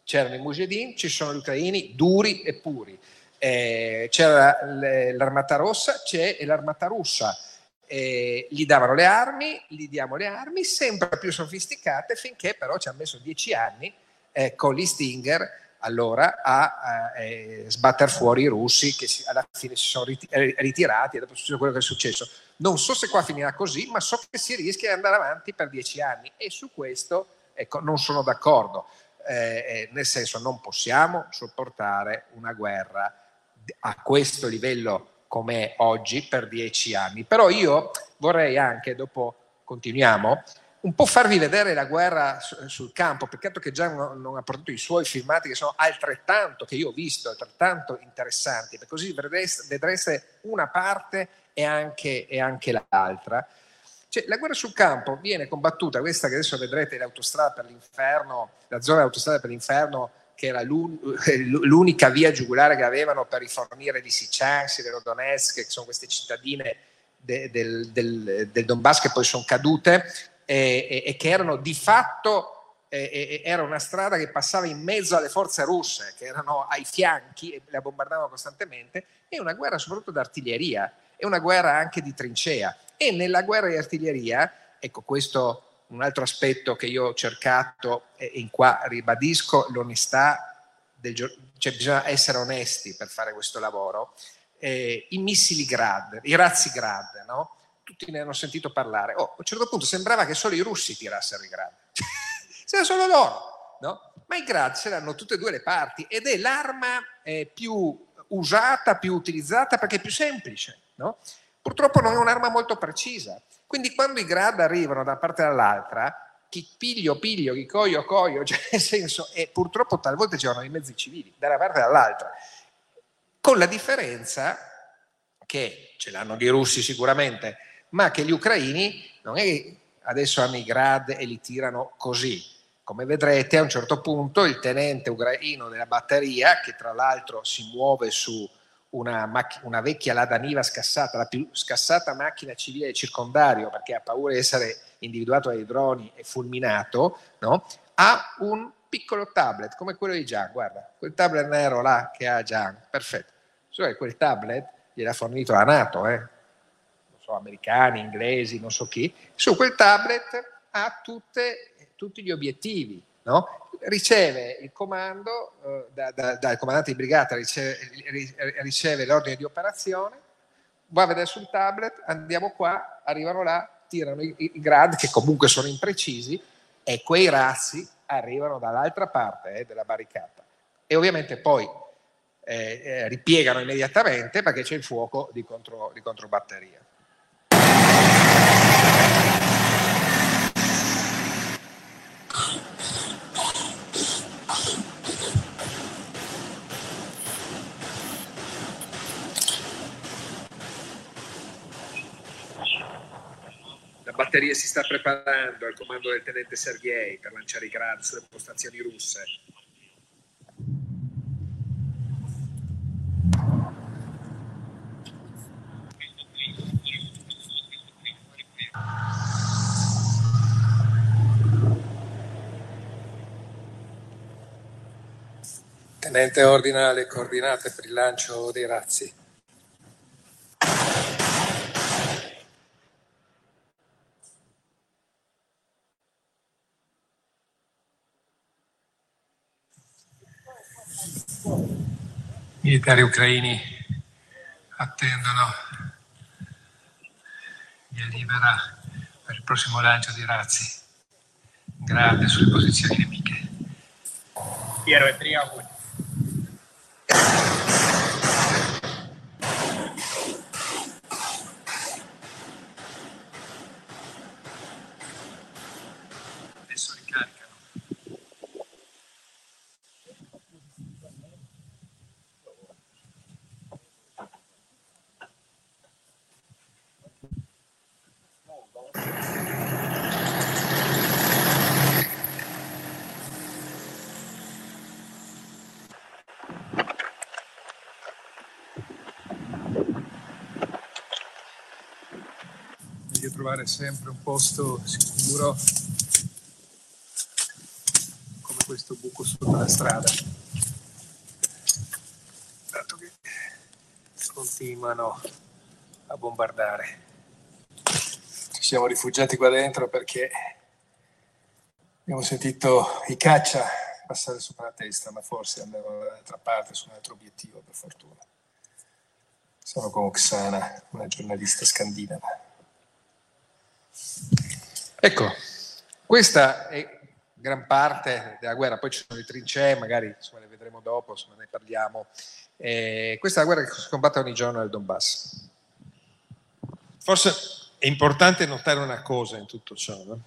C'erano i mujahideen, ci sono gli ucraini duri e puri. Eh, c'era l'armata rossa, c'è l'armata russa. Eh, gli davano le armi, gli diamo le armi, sempre più sofisticate, finché però ci hanno messo dieci anni eh, con gli Stinger allora a eh, sbattere fuori i russi che si, alla fine si sono eh, ritirati e dopo è successo quello che è successo. Non so se qua finirà così, ma so che si rischia di andare avanti per dieci anni e su questo ecco, non sono d'accordo. Eh, eh nel senso non possiamo sopportare una guerra a questo livello come oggi per dieci anni. Però io vorrei anche, dopo continuiamo, un po' farvi vedere la guerra sul campo, peccato che già non, ha portato i suoi filmati che sono altrettanto, che io ho visto, altrettanto interessanti, perché così vedreste, vedreste una parte e anche, e anche l'altra. Cioè, la guerra sul campo viene combattuta, questa che adesso vedrete l'autostrada per l'inferno, la zona dell'autostrada per l'inferno, che era l'unica via giugulare che avevano per rifornire di Sichansi, Rodonetsk, che sono queste cittadine de, del, del, del Donbass che poi sono cadute, e, e che erano di fatto era una strada che passava in mezzo alle forze russe che erano ai fianchi e la bombardavano costantemente, e una guerra soprattutto d'artiglieria. è una guerra anche di trincea. E nella guerra di artiglieria, ecco questo un altro aspetto che io ho cercato e in qua ribadisco l'onestà, del, cioè bisogna essere onesti per fare questo lavoro, eh, i missili Grad, i razzi Grad, no? Tutti ne hanno sentito parlare. Oh, a un certo punto sembrava che solo i russi tirassero i Grad, [LAUGHS] c'era solo loro, no? ma i Grad ce l'hanno tutte e due le parti ed è l'arma eh, più usata, più utilizzata perché è più semplice. No? Purtroppo non è un'arma molto precisa. Quindi quando i Grad arrivano da una parte all'altra, chi piglio piglio, chi coio coio, [LAUGHS] cioè nel senso, e purtroppo talvolta c'erano i mezzi civili, da una parte all'altra, con la differenza che ce l'hanno i russi sicuramente, ma che gli ucraini non è che adesso hanno i grad e li tirano così. Come vedrete a un certo punto il tenente ucraino della batteria, che tra l'altro si muove su una, macch- una vecchia Lada Niva scassata, la più scassata macchina civile del circondario perché ha paura di essere individuato dai droni e fulminato, no? ha un piccolo tablet come quello di Gian, guarda, quel tablet nero là che ha Gian, perfetto. Che quel tablet gliel'ha fornito la Nato, eh? So, americani, inglesi, non so chi, su quel tablet ha tutte, tutti gli obiettivi, no? riceve il comando, eh, da, da, dal comandante di brigata riceve, riceve l'ordine di operazione, va a vedere sul tablet, andiamo qua, arrivano là, tirano i, i grad che comunque sono imprecisi e quei razzi arrivano dall'altra parte eh, della barricata. E ovviamente poi eh, eh, ripiegano immediatamente perché c'è il fuoco di, contro, di controbatteria. Batteria si sta preparando al comando del tenente Sergei per lanciare i grad sulle postazioni russe. Tenente ordina le coordinate per il lancio dei razzi. Militari ucraini attendono via libera per il prossimo lancio di razzi grande sulle posizioni nemiche. Piero e Triangolo. Trovare sempre un posto sicuro come questo buco sotto la strada. Dato che continuano a bombardare. Ci siamo rifugiati qua dentro perché abbiamo sentito i caccia passare sopra la testa, ma forse andavano dall'altra parte su un altro obiettivo, per fortuna. Sono con Oksana, una giornalista scandinava. Ecco, questa è gran parte della guerra, poi ci sono le trincee, magari insomma, le vedremo dopo, insomma, ne parliamo. Eh, questa è la guerra che si combatte ogni giorno nel Donbass. Forse è importante notare una cosa in tutto ciò, no?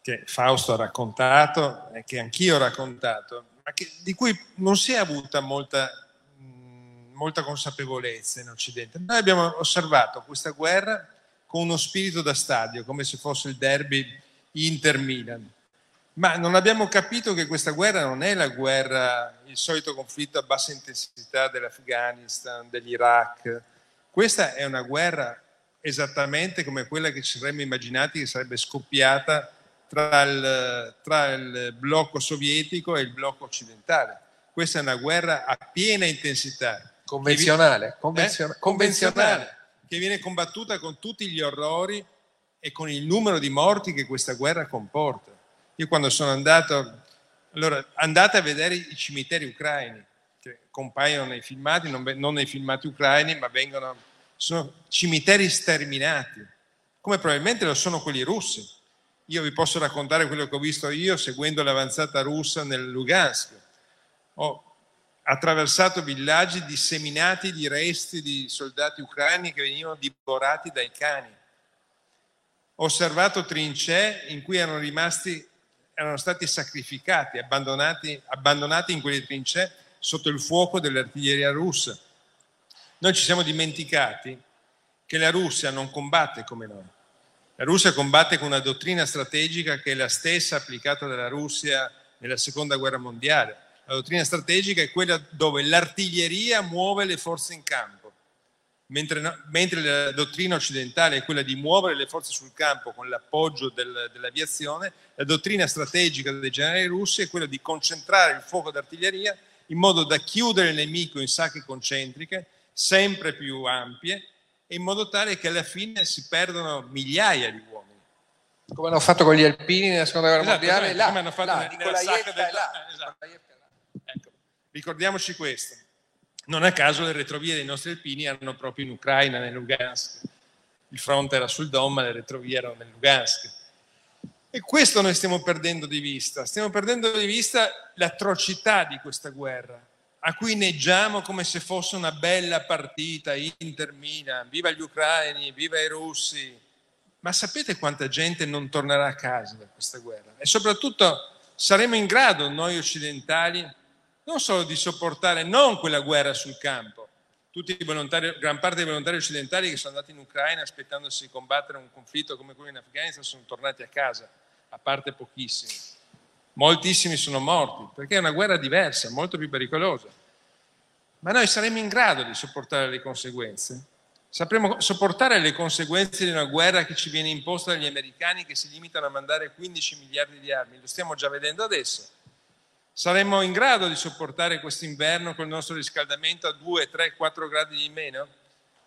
che Fausto ha raccontato e che anch'io ho raccontato, ma che, di cui non si è avuta molta, mh, molta consapevolezza in Occidente. Noi abbiamo osservato questa guerra con uno spirito da stadio, come se fosse il derby Inter-Milan. Ma non abbiamo capito che questa guerra non è la guerra, il solito conflitto a bassa intensità dell'Afghanistan, dell'Iraq. Questa è una guerra esattamente come quella che ci saremmo immaginati che sarebbe scoppiata tra il, tra il blocco sovietico e il blocco occidentale. Questa è una guerra a piena intensità. Convenzionale. Convenzio- eh? convenzionale che viene combattuta con tutti gli orrori e con il numero di morti che questa guerra comporta. Io quando sono andato, allora andate a vedere i cimiteri ucraini che compaiono nei filmati, non, non nei filmati ucraini, ma vengono, sono cimiteri sterminati, come probabilmente lo sono quelli russi. Io vi posso raccontare quello che ho visto io seguendo l'avanzata russa nel Lugansk. Ho attraversato villaggi disseminati di resti di soldati ucraini che venivano divorati dai cani. Osservato trincee in cui erano rimasti, erano stati sacrificati, abbandonati, abbandonati in quelle trincee sotto il fuoco dell'artiglieria russa. Noi ci siamo dimenticati che la Russia non combatte come noi. La Russia combatte con una dottrina strategica che è la stessa applicata dalla Russia nella seconda guerra mondiale. La dottrina strategica è quella dove l'artiglieria muove le forze in campo, mentre, mentre la dottrina occidentale è quella di muovere le forze sul campo con l'appoggio del, dell'aviazione, la dottrina strategica dei generali russi è quella di concentrare il fuoco d'artiglieria in modo da chiudere il nemico in sacche concentriche sempre più ampie in modo tale che alla fine si perdono migliaia di uomini. Come hanno fatto con gli alpini nella seconda guerra esatto, mondiale, là, come hanno fatto là, nella sacca del... là, esatto. Ricordiamoci questo. Non a caso le retrovie dei nostri alpini erano proprio in Ucraina, nel Lugansk. Il fronte era sul Don, ma le retrovie erano nel Lugansk. E questo noi stiamo perdendo di vista. Stiamo perdendo di vista l'atrocità di questa guerra a cui neggiamo come se fosse una bella partita, Inter Milan, viva gli ucraini, viva i russi. Ma sapete quanta gente non tornerà a casa da questa guerra? E soprattutto saremo in grado noi occidentali non solo di sopportare non quella guerra sul campo, tutti i volontari, gran parte dei volontari occidentali che sono andati in Ucraina aspettandosi di combattere un conflitto come quello in Afghanistan sono tornati a casa, a parte pochissimi. Moltissimi sono morti, perché è una guerra diversa, molto più pericolosa. Ma noi saremo in grado di sopportare le conseguenze? Sapremo sopportare le conseguenze di una guerra che ci viene imposta dagli americani che si limitano a mandare 15 miliardi di armi? Lo stiamo già vedendo adesso. Saremo in grado di sopportare questo inverno con il nostro riscaldamento a 2, 3, 4 gradi di meno?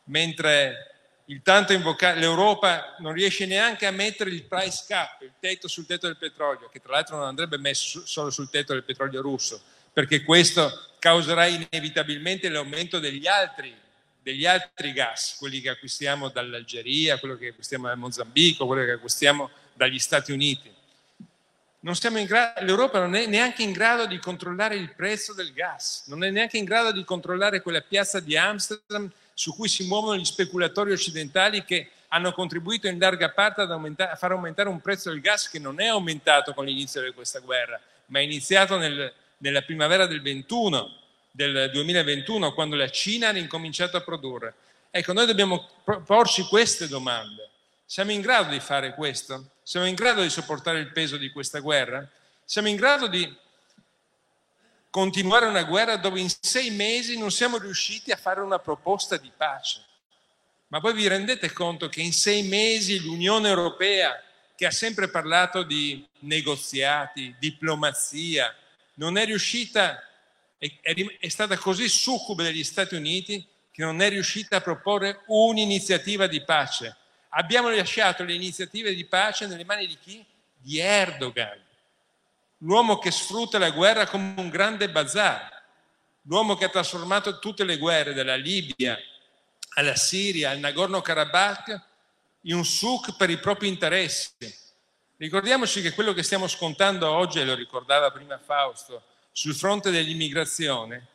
Mentre il tanto invocato, l'Europa non riesce neanche a mettere il price cap, il tetto sul tetto del petrolio, che tra l'altro non andrebbe messo solo sul tetto del petrolio russo, perché questo causerà inevitabilmente l'aumento degli altri, degli altri gas, quelli che acquistiamo dall'Algeria, quello che acquistiamo dal Mozambico, quello che acquistiamo dagli Stati Uniti. Grado, L'Europa non è neanche in grado di controllare il prezzo del gas, non è neanche in grado di controllare quella piazza di Amsterdam su cui si muovono gli speculatori occidentali che hanno contribuito in larga parte a far aumentare un prezzo del gas che non è aumentato con l'inizio di questa guerra, ma è iniziato nel, nella primavera del, 21, del 2021, quando la Cina ha incominciato a produrre. Ecco, noi dobbiamo porci queste domande. Siamo in grado di fare questo? Siamo in grado di sopportare il peso di questa guerra? Siamo in grado di continuare una guerra dove in sei mesi non siamo riusciti a fare una proposta di pace? Ma voi vi rendete conto che in sei mesi l'Unione Europea, che ha sempre parlato di negoziati, diplomazia, non è riuscita, è, è stata così succube degli Stati Uniti che non è riuscita a proporre un'iniziativa di pace. Abbiamo lasciato le iniziative di pace nelle mani di chi? Di Erdogan, l'uomo che sfrutta la guerra come un grande bazar, l'uomo che ha trasformato tutte le guerre dalla Libia alla Siria, al Nagorno-Karabakh in un souk per i propri interessi. Ricordiamoci che quello che stiamo scontando oggi, lo ricordava prima Fausto, sul fronte dell'immigrazione,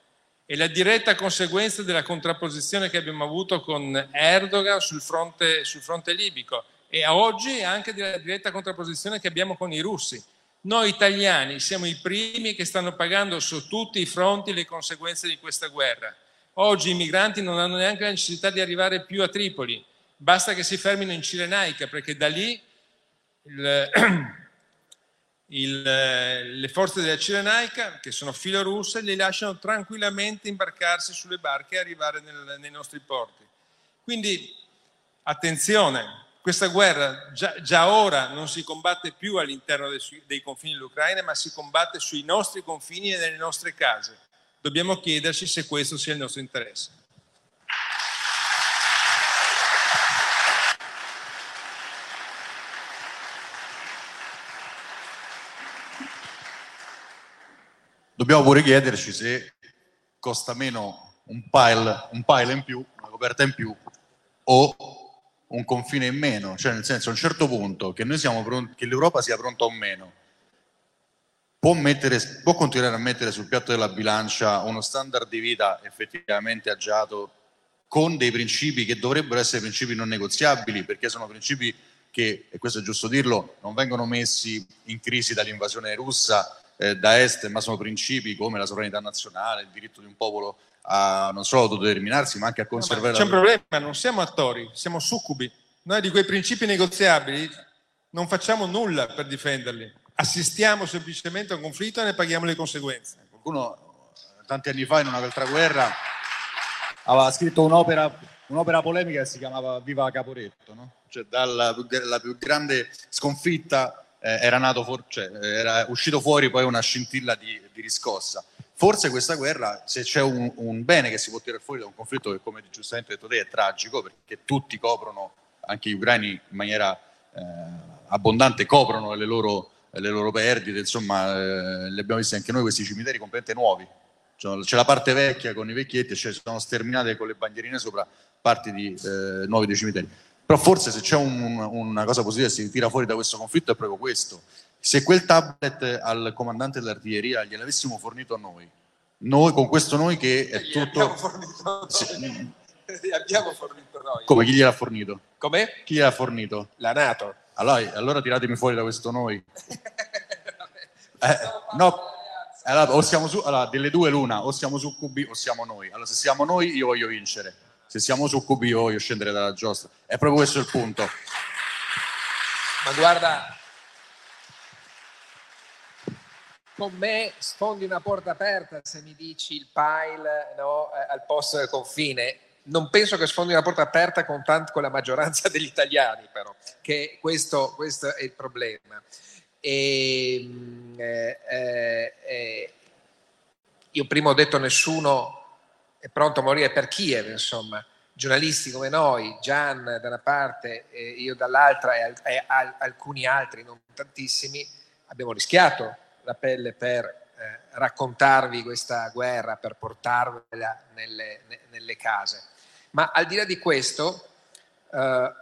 è la diretta conseguenza della contrapposizione che abbiamo avuto con Erdogan sul fronte, sul fronte libico e a oggi anche della diretta contrapposizione che abbiamo con i russi. Noi italiani siamo i primi che stanno pagando su tutti i fronti le conseguenze di questa guerra. Oggi i migranti non hanno neanche la necessità di arrivare più a Tripoli, basta che si fermino in Cirenaica perché da lì [CLEARS THROAT] il, le forze della Cirenaica, che sono filorusse, li lasciano tranquillamente imbarcarsi sulle barche e arrivare nel, nei nostri porti. Quindi attenzione, questa guerra già, già, ora non si combatte più all'interno dei, dei confini dell'Ucraina, ma si combatte sui nostri confini e nelle nostre case. Dobbiamo chiederci se questo sia il nostro interesse. Dobbiamo pure chiederci se costa meno un pile, un pile in più, una coperta in più, o un confine in meno, cioè nel senso a un certo punto che, pronti, che l'Europa sia pronta o meno, può, mettere, può continuare a mettere sul piatto della bilancia uno standard di vita effettivamente agiato con dei principi che dovrebbero essere principi non negoziabili, perché sono principi che, e questo è giusto dirlo, non vengono messi in crisi dall'invasione russa eh, da est, ma sono principi come la sovranità nazionale, il diritto di un popolo a non solo autodeterminarsi, ma anche a conservare... No, c'è un problema, non siamo attori, siamo succubi. Noi di quei principi negoziabili non facciamo nulla per difenderli, assistiamo semplicemente a un conflitto e ne paghiamo le conseguenze. Qualcuno tanti anni fa in un'altra guerra aveva scritto un'opera, un'opera polemica che si chiamava Viva Caporetto, no? cioè dalla più grande sconfitta eh, era, nato cioè, era uscito fuori poi una scintilla di, di riscossa forse questa guerra, se c'è un, un, bene che si può tirare fuori da un conflitto che, come giustamente detto te, è tragico, perché tutti coprono, anche gli ucraini in maniera eh, abbondante, coprono le loro, le loro perdite, insomma, eh, le abbiamo viste anche noi questi cimiteri completamente nuovi. Cioè, c'è la parte vecchia con i vecchietti, cioè sono sterminate con le bandierine sopra parti di, eh, nuovi dei cimiteri. Però forse se c'è un, una cosa positiva che si tira fuori da questo conflitto è proprio questo, se quel tablet al comandante dell'artiglieria gliel'avessimo fornito a noi, noi con questo noi che è tutto... Abbiamo fornito sì. abbiamo fornito noi. Come? Chi gliel'ha fornito? Come? Chi gliel'ha fornito? La Nato. Allora, allora tiratemi fuori da questo noi. [LAUGHS] eh, no, allora, o siamo su, allora, delle due l'una, o siamo su QB o siamo noi. Allora, se siamo noi, io voglio vincere. Se siamo su QB, io scendere dalla giostra. È proprio questo il punto. Ma guarda, con me sfondi una porta aperta se mi dici il pile no, eh, al posto del confine. Non penso che sfondi una porta aperta con, tanto, con la maggioranza degli italiani, però, che questo, questo è il problema. E, ehm, eh, eh, eh, io prima ho detto nessuno è pronto a morire per Kiev, insomma, giornalisti come noi, Gian da una parte, io dall'altra e, e alcuni altri, non tantissimi, abbiamo rischiato la pelle per eh, raccontarvi questa guerra, per portarvela nelle, nelle, case. Ma al di là di questo, eh,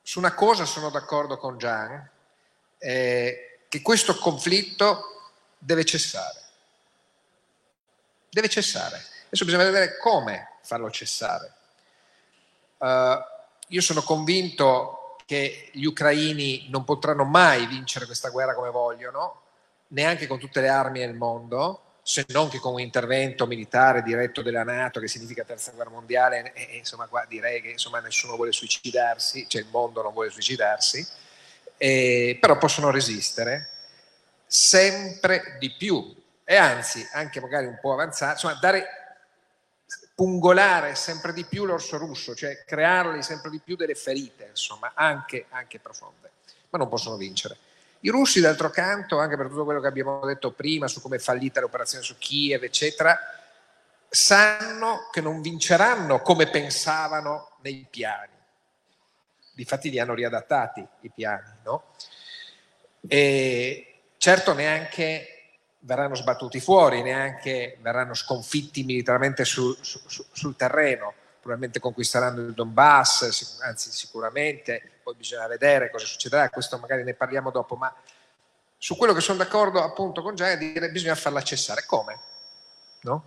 su una cosa sono d'accordo con Gian, eh, che questo conflitto deve cessare. Deve cessare. Adesso bisogna vedere come farlo cessare. Uh, io sono convinto che gli ucraini non potranno mai vincere questa guerra come vogliono, neanche con tutte le armi del mondo, se non che con un intervento militare diretto della Nato, che significa terza guerra mondiale, e, insomma qua direi che insomma, nessuno vuole suicidarsi, cioè il mondo non vuole suicidarsi, eh, però possono resistere sempre di più e anzi anche magari un po' avanzare, insomma dare, pungolare sempre di più l'orso russo, cioè creargli sempre di più delle ferite, insomma anche, anche profonde, ma non possono vincere. I russi, d'altro canto, anche per tutto quello che abbiamo detto prima su come è fallita l'operazione su Kiev, eccetera, sanno che non vinceranno come pensavano nei piani. Difatti li hanno riadattati i piani, no? E certo neanche verranno sbattuti fuori, neanche verranno sconfitti militarmente sul, sul, sul terreno, probabilmente conquisteranno il Donbass, anzi sicuramente, poi bisogna vedere cosa succederà, questo magari ne parliamo dopo, ma su quello che sono d'accordo appunto con Giaia dire bisogna farla cessare. Come? No?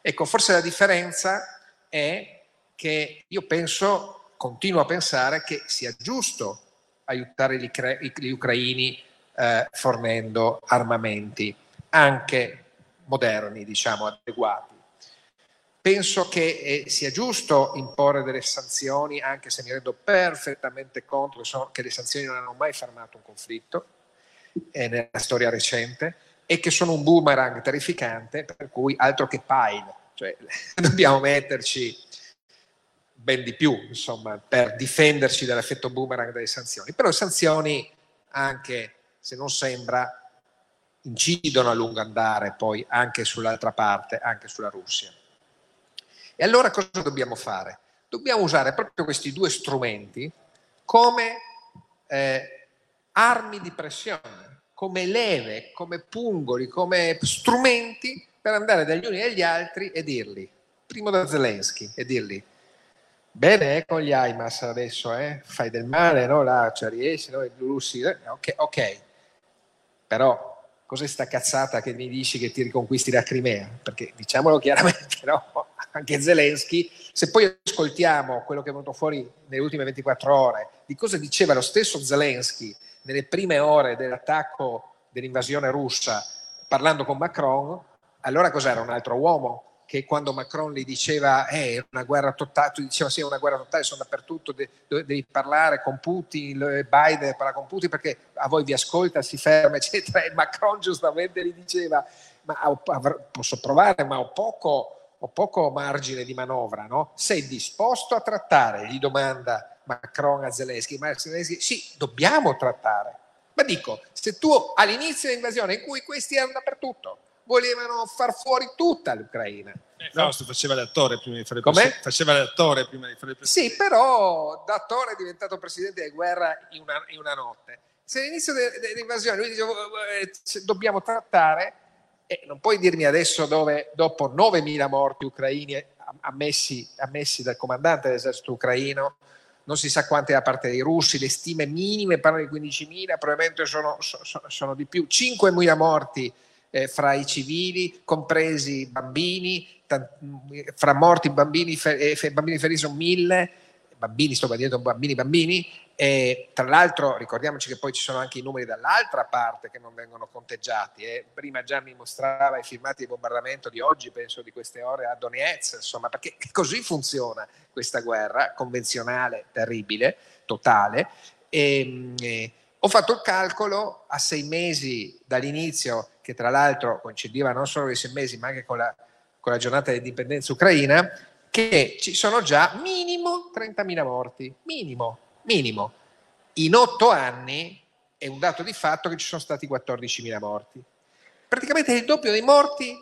Ecco, forse la differenza è che io penso, continuo a pensare che sia giusto aiutare gli, gli ucraini eh, fornendo armamenti, anche moderni, diciamo, adeguati. Penso che eh, sia giusto imporre delle sanzioni, anche se mi rendo perfettamente conto che, sono, che le sanzioni non hanno mai fermato un conflitto eh, nella storia recente e che sono un boomerang terrificante, per cui altro che pile, cioè [LAUGHS] dobbiamo metterci ben di più, insomma, per difenderci dall'effetto boomerang delle sanzioni. Però le sanzioni, anche se non sembra, incidono a lungo andare poi anche sull'altra parte, anche sulla Russia. E allora cosa dobbiamo fare? Dobbiamo usare proprio questi due strumenti come eh, armi di pressione, come leve, come pungoli, come strumenti per andare dagli uni agli altri e dirgli, primo da Zelensky, e dirgli, bene eh, con gli IMAS adesso, eh? fai del male, no? Là, cioè, riesci, no? I russi, eh? ok, ok, però cos'è sta cazzata che mi dici che ti riconquisti la Crimea? Perché diciamolo chiaramente, [LAUGHS] no? anche Zelensky, se poi ascoltiamo quello che è venuto fuori nelle ultime 24 ore, di cosa diceva lo stesso Zelensky nelle prime ore dell'attacco dell'invasione russa, parlando con Macron, allora cos'era un altro uomo? Che quando Macron gli diceva eh, è una guerra totale, tu diceva sì è una guerra totale, sono dappertutto, de- devi parlare con Putin, Biden parla con Putin perché a voi vi ascolta, si ferma, [LAUGHS] eccetera. E Macron giustamente gli diceva ma posso provare, ma ho poco, ho poco margine di manovra, no? Sei disposto a trattare? Gli domanda Macron a Zelensky. Ma Zelensky, sì, dobbiamo trattare. Ma dico, se tu all'inizio dell'invasione in cui questi erano dappertutto, volevano far fuori tutta l'Ucraina. Eh, Fausto faceva l'attore prima di fare il presidente. Faceva l'attore prima di fare il presidente. Sì, però da attore è diventato presidente di guerra in una, in una notte. Se all'inizio dell'invasione lui diceva eh, dobbiamo trattare, eh, non puoi dirmi adesso dove dopo 9.000 morti ucraini ammessi, ammessi dal comandante dell'esercito ucraino, non si sa quante da parte dei russi, le stime minime parlano di 15.000, probabilmente sono, sono, sono di più, 5.000 morti eh, fra i civili, compresi bambini, fra morti bambini e eh, bambini feriti sono 1.000, bambini, sto dicendo bambini, bambini, e tra l'altro ricordiamoci che poi ci sono anche i numeri dall'altra parte che non vengono conteggiati. Eh. Prima già mi mostrava i filmati di bombardamento di oggi, penso di queste ore a Donetsk, insomma, perché così funziona questa guerra convenzionale, terribile, totale. E, ehm, e, ho fatto il calcolo a sei mesi dall'inizio, che tra l'altro coincideva non solo con i sei mesi, ma anche con la, con la giornata dell'indipendenza ucraina, che ci sono già minimo 30.000 morti, minimo minimo. In otto anni è un dato di fatto che ci sono stati 14.000 morti. Praticamente il doppio dei morti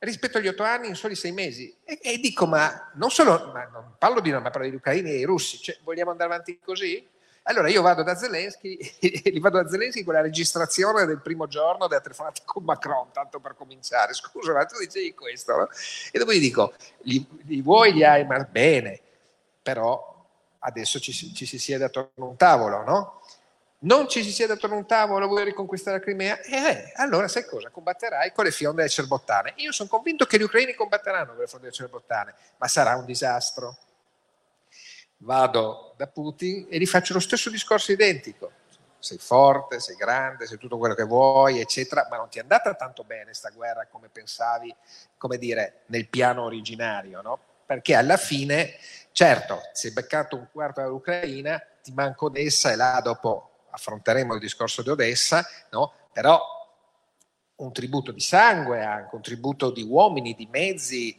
rispetto agli otto anni in soli sei mesi. E, e dico, ma non solo, ma non parlo di noi, ma parlo degli ucraini e dei russi, cioè, vogliamo andare avanti così? Allora io vado da Zelensky, [LAUGHS] vado da Zelensky con la registrazione del primo giorno della telefonata con Macron, tanto per cominciare. [LAUGHS] Scusa, ma tu dicevi questo, no? E dopo gli dico, li, li vuoi, li hai, ma bene, però adesso ci, ci, si siede attorno a un tavolo, no? Non ci si siede attorno a un tavolo, vuoi riconquistare la Crimea? Eh, allora sai cosa? Combatterai con le fionde cerbottane. Io sono convinto che gli ucraini combatteranno con le fionde cerbottane, ma sarà un disastro. Vado da Putin e gli faccio lo stesso discorso identico. Sei forte, sei grande, sei tutto quello che vuoi, eccetera, ma non ti è andata tanto bene sta guerra come pensavi, come dire, nel piano originario, no? Perché alla fine Certo, si è beccato un quarto dell'Ucraina, ti manca Odessa e là dopo affronteremo il discorso di Odessa, no? però un tributo di sangue anche, un tributo di uomini, di mezzi.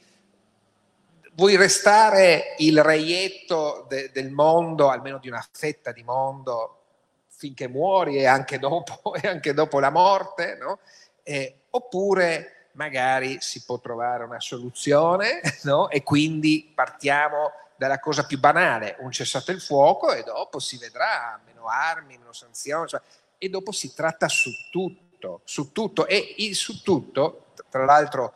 Vuoi restare il reietto de- del mondo, almeno di una fetta di mondo, finché muori e anche dopo, [LAUGHS] e anche dopo la morte, no? eh, oppure magari si può trovare una soluzione [LAUGHS] no? e quindi partiamo dalla cosa più banale, un cessato il fuoco e dopo si vedrà, meno armi, meno sanzioni, cioè, e dopo si tratta su tutto, su tutto e il su tutto, tra l'altro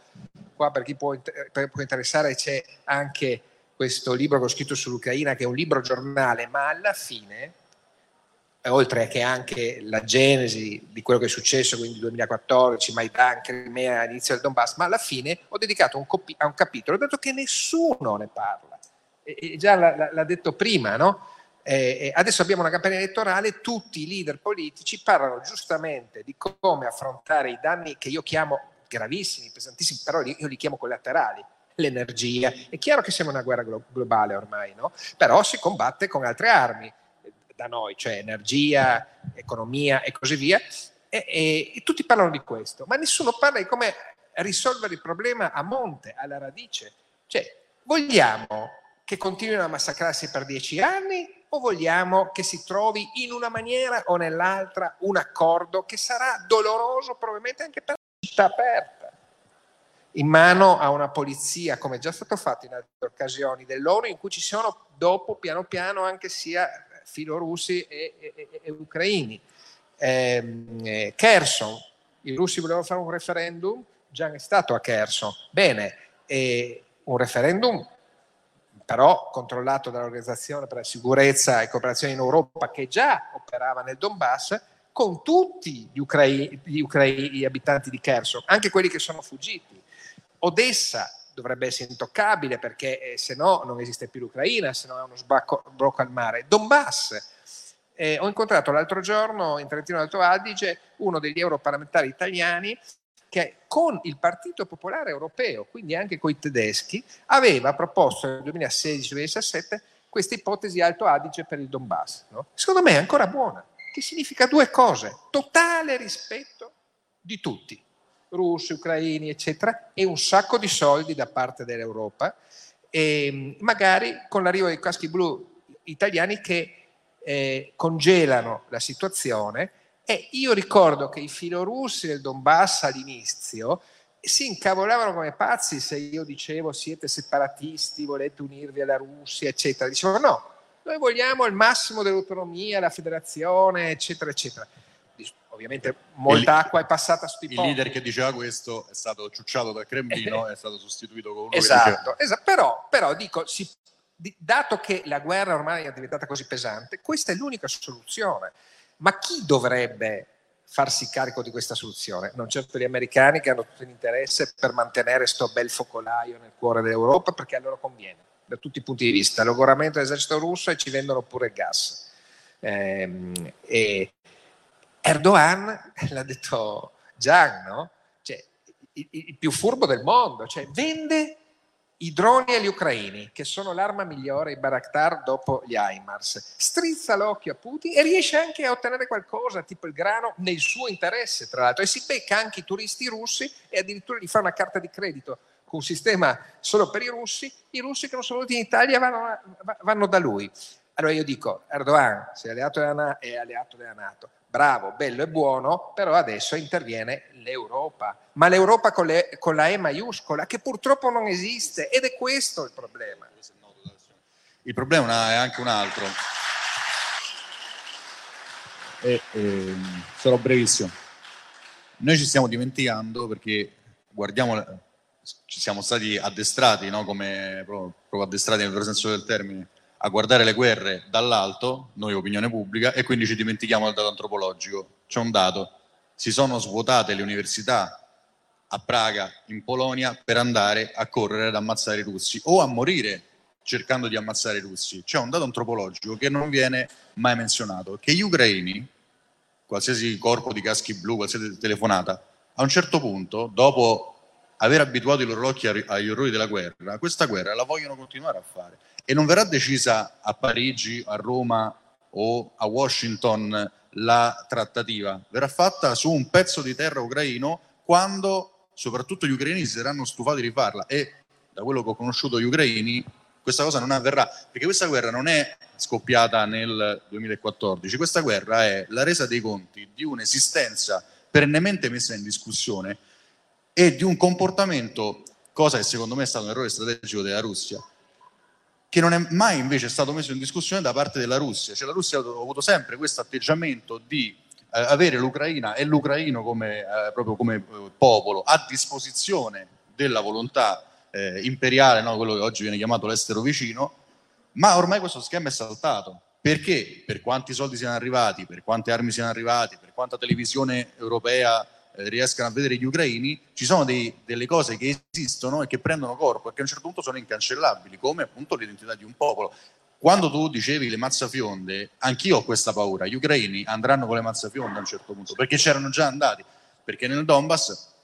qua per chi può, per, può interessare c'è anche questo libro che ho scritto sull'Ucraina che è un libro giornale, ma alla fine oltre che anche la genesi di quello che è successo, quindi 2014, Maidan, Crimea, inizio del Donbass, ma alla fine ho dedicato un, copi- a un capitolo, dato che nessuno ne parla e già l'ha, detto prima, no? Eh, adesso abbiamo una campagna elettorale, tutti i leader politici parlano giustamente di come affrontare i danni che io chiamo gravissimi, pesantissimi, però io li chiamo collaterali, l'energia. È chiaro che siamo una guerra glo- globale ormai, no? Però si combatte con altre armi da noi, cioè energia, economia e così via. E, e, e tutti parlano di questo, ma nessuno parla di come risolvere il problema a monte, alla radice. Cioè, vogliamo che continuino a massacrarsi per dieci anni o vogliamo che si trovi in una maniera o nell'altra un accordo che sarà doloroso probabilmente anche per città aperta, in mano a una polizia, come è già stato fatto in altre occasioni dell'ONU, in cui ci sono dopo piano piano anche sia filorussi e, e, e, e ucraini. Ehm, eh, Kherson, i russi volevano fare un referendum, già è stato a Kherson. Bene, un referendum però controllato dall'Organizzazione per la Sicurezza e Cooperazione in Europa che già operava nel Donbass, con tutti gli, ucraini, gli, ucraini, gli abitanti di Kherson, anche quelli che sono fuggiti. Odessa dovrebbe essere intoccabile perché eh, se no non esiste più l'Ucraina, se no è uno sbacco, sbrocco al mare. Donbass, eh, ho incontrato l'altro giorno in Trentino Alto Adige uno degli europarlamentari italiani che con il Partito Popolare Europeo, quindi anche con i tedeschi, aveva proposto nel 2016-2017 questa ipotesi Alto Adige per il Donbass. No? Secondo me è ancora buona, che significa due cose, totale rispetto di tutti, russi, ucraini, eccetera, e un sacco di soldi da parte dell'Europa, e magari con l'arrivo dei caschi blu italiani che eh, congelano la situazione e io ricordo che i filorussi del Donbass all'inizio si incavolavano come pazzi se io dicevo siete separatisti, volete unirvi alla Russia, eccetera. Dicevano no, noi vogliamo il massimo dell'autonomia, la federazione, eccetera, eccetera. Ovviamente molta il, acqua è passata su Il leader che diceva questo è stato ciucciato dal Cremlino, è stato sostituito con uno esatto, esatto. Però, però dico, si, dato che la guerra ormai è diventata così pesante, questa è l'unica soluzione. Ma chi dovrebbe farsi carico di questa soluzione? Non certo gli americani che hanno tutto l'interesse per mantenere questo bel focolaio nel cuore dell'Europa perché a loro conviene, da tutti i punti di vista. Logoramento dell'esercito russo e ci vendono pure gas. Eh, Erdogan, [LAUGHS] l'ha detto Gian, no? cioè, il, il, più furbo del mondo, cioè, vende i droni agli ucraini, che sono l'arma migliore, i Baraktar dopo gli HIMARS, strizza l'occhio a Putin e riesce anche a ottenere qualcosa, tipo il grano, nel suo interesse, tra l'altro, e si becca anche i turisti russi e addirittura gli fa una carta di credito un sistema solo per i russi, i russi che non sono venuti in Italia vanno, vanno da lui. Allora io dico, Erdogan, è alleato della Nato, bravo, bello e buono, però adesso interviene l'Europa, ma l'Europa con, le, con, la E maiuscola, che purtroppo non esiste, ed è questo il problema. Il problema è anche un altro. E, eh, sarò brevissimo. Noi ci stiamo dimenticando perché guardiamo, ci siamo stati addestrati, no? come proprio, proprio addestrati nel vero senso del termine, a guardare le guerre dall'alto, noi opinione pubblica, e quindi ci dimentichiamo del dato antropologico. C'è un dato, si sono svuotate le università a Praga, in Polonia, per andare a correre ad ammazzare i russi o a morire cercando di ammazzare i russi. C'è un dato antropologico che non viene mai menzionato, che gli ucraini, qualsiasi corpo di caschi blu, qualsiasi telefonata, a un certo punto, dopo aver abituato i loro occhi agli orrori della guerra, questa guerra la vogliono continuare a fare. E non verrà decisa a Parigi, a Roma o a Washington la trattativa, verrà fatta su un pezzo di terra ucraino quando soprattutto gli ucraini si saranno stufati di farla. E da quello che ho conosciuto gli ucraini questa cosa non avverrà perché questa guerra non è scoppiata nel 2014, questa guerra è la resa dei conti di un'esistenza perennemente messa in discussione e di un comportamento, cosa che secondo me è stato un errore strategico della Russia, che non è mai invece stato messo in discussione da parte della Russia. Cioè la Russia ha avuto sempre questo atteggiamento di eh, avere l'Ucraina e l'ucraino come, eh, proprio come eh, popolo a disposizione della volontà eh, imperiale, no? quello che oggi viene chiamato l'estero vicino, ma ormai questo schema è saltato. Perché? Per quanti soldi siano arrivati, per quante armi siano arrivati, per quanta televisione europea riescano a vedere gli ucraini, ci sono dei, delle cose che esistono e che prendono corpo e che a un certo punto sono incancellabili, come appunto l'identità di un popolo. Quando tu dicevi le mazzafionde, anch'io ho questa paura, gli ucraini andranno con le mazzafionde a un certo punto, perché c'erano già andati, perché nel Donbass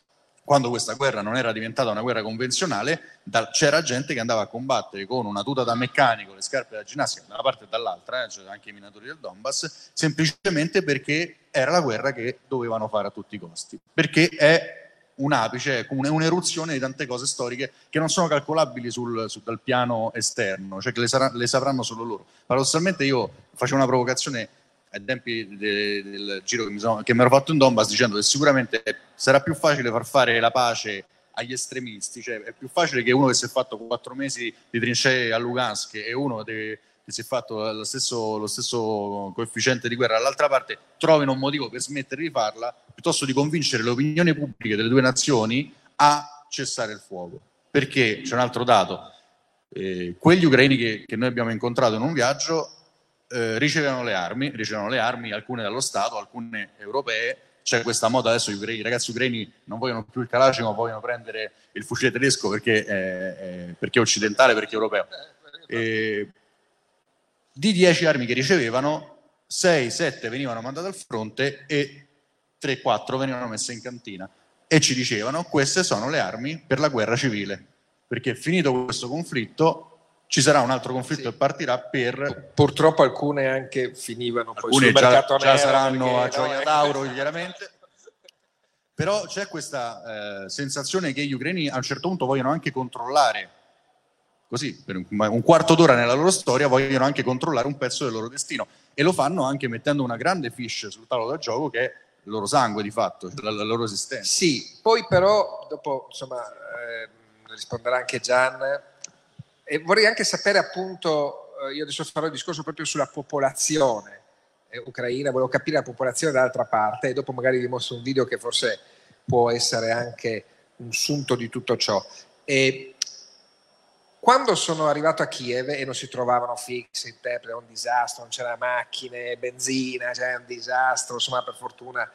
quando questa guerra non era diventata una guerra convenzionale, da, c'era gente che andava a combattere con una tuta da meccanico, le scarpe da ginnastica da una parte e dall'altra, eh, cioè anche i minatori del Donbass, semplicemente perché era la guerra che dovevano fare a tutti i costi, perché è un apice, è un'eruzione di tante cose storiche che non sono calcolabili sul, sul, dal piano esterno, cioè che le, sarà, le sapranno solo loro. Paradossalmente io facevo una provocazione ai tempi de, del giro che mi, sono, che mi ero fatto in Donbass dicendo che sicuramente sarà più facile far fare la pace agli estremisti, cioè è più facile che uno che si è fatto quattro mesi di trincee a Lugansk e uno che si è fatto lo stesso, lo stesso coefficiente di guerra dall'altra parte, trovino un motivo per smettere di farla, piuttosto di convincere le opinioni pubbliche delle due nazioni a cessare il fuoco. Perché c'è un altro dato, eh, quegli ucraini che, che, noi abbiamo incontrato in un viaggio eh, ricevevano le armi, ricevevano le armi, alcune dallo Stato, alcune europee, c'è questa moda adesso i ragazzi ucraini non vogliono più il Kalashnikov, ma vogliono prendere il fucile tedesco perché è, perché è occidentale, perché è europeo. E di 10 armi che ricevevano, 6-7 venivano mandate al fronte e 3-4 venivano messe in cantina. E ci dicevano, queste sono le armi per la guerra civile, perché finito questo conflitto ci sarà un altro conflitto sì. che partirà per... Purtroppo alcune anche finivano poi alcune sul già, mercato già saranno a Gioia d'Auro, chiaramente. Però c'è questa eh, sensazione che gli ucraini a un certo punto vogliono anche controllare, così, per un, un quarto d'ora nella loro storia, vogliono anche controllare un pezzo del loro destino. E lo fanno anche mettendo una grande fish sul tavolo da gioco che è il loro sangue di fatto, la, la loro esistenza. Sì, poi però, dopo insomma, eh, risponderà anche Gian, e vorrei anche sapere appunto, eh, io adesso farò il discorso proprio sulla popolazione eh, ucraina, volevo capire la popolazione dall'altra parte e dopo magari vi mostro un video che forse può essere anche un sunto di tutto ciò. E quando sono arrivato a Kiev e non si trovavano fix, interpreti, era un disastro, non c'era macchine, benzina, c'era un disastro, insomma per fortuna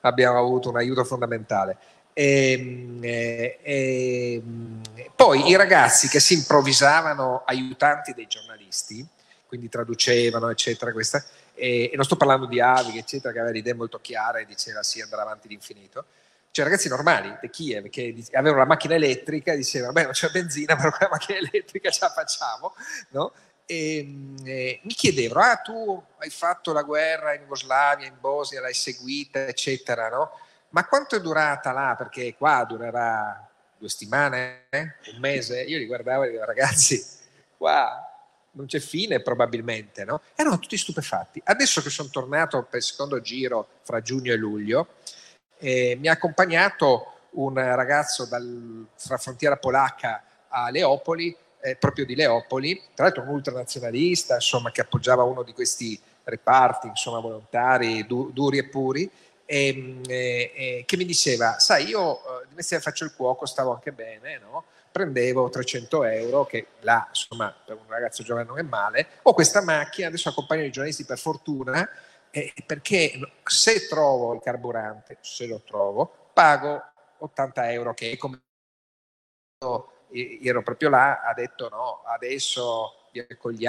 abbiamo avuto un aiuto fondamentale. E, ehm, e, e, ehm, poi i ragazzi che si improvvisavano aiutanti dei giornalisti, quindi traducevano, eccetera, questa, e, non sto parlando di Avi, eccetera, che aveva le idee molto chiare e diceva sì, andrà avanti all'infinito. Cioè ragazzi normali di Kiev che avevano la macchina elettrica, dicevano, beh non c'è benzina, [LAUGHS] però con la macchina elettrica ce la facciamo, no? E, e, mi chiedevano, ah tu hai fatto la guerra in Jugoslavia, in Bosnia, l'hai seguita, eccetera, no? Ma quanto è durata là? Perché qua durerà due settimane, eh? un mese. Io li guardavo e dicevo, ragazzi, qua non c'è fine probabilmente, no? Erano tutti stupefatti. Adesso che sono tornato per il secondo giro fra giugno e luglio, eh, mi ha accompagnato un ragazzo dal, fra frontiera polacca a Leopoli, eh, proprio di Leopoli, tra l'altro un ultranazionalista, insomma, che appoggiava uno di questi reparti, insomma, volontari du, duri e puri, ehm, e, e, che mi diceva, sai, io eh, di mestiere faccio il cuoco, stavo anche bene, no? prendevo 300 euro, che là, insomma, per un ragazzo giovane non è male, ho questa macchina, adesso accompagno i giornalisti per fortuna, eh, perché se trovo il carburante, se lo trovo, pago 80 euro, che è come ero proprio là, ha detto no, adesso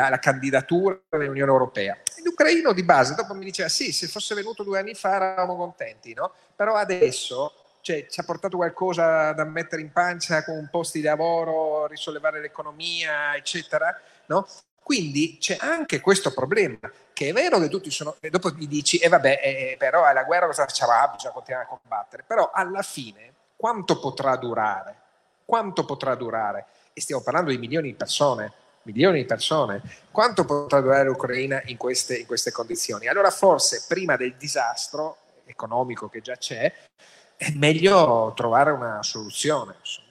la candidatura all'Unione Europea. L'ucraino di base dopo mi diceva sì, se fosse venuto due anni fa eravamo contenti, no? però adesso cioè, ci ha portato qualcosa da mettere in pancia con un posto di lavoro, risollevare l'economia, eccetera. No? Quindi c'è anche questo problema, che è vero che tutti sono... E dopo mi dici, e eh vabbè, eh, però è la guerra cosa facciamo? Ah, bisogna continuare a combattere. Però alla fine quanto potrà durare? Quanto potrà durare? E stiamo parlando di milioni di persone milioni di persone. Quanto potrà durare l'Ucraina in queste, in queste condizioni? Allora forse prima del disastro economico che già c'è, è meglio trovare una soluzione. Insomma.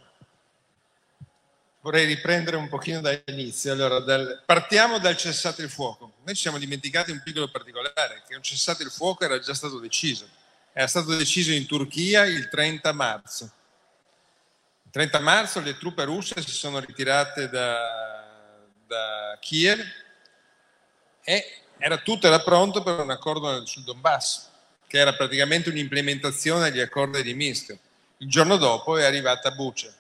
Vorrei riprendere un pochino dall'inizio. Allora, dal, partiamo dal cessate il fuoco. Noi ci siamo dimenticati un piccolo particolare, che un cessate il fuoco era già stato deciso. Era stato deciso in Turchia il 30 marzo. Il 30 marzo le truppe russe si sono ritirate da, da Kiev e era tutto era pronto per un accordo sul Donbass, che era praticamente un'implementazione degli accordi di Minsk. Il giorno dopo è arrivata Buce,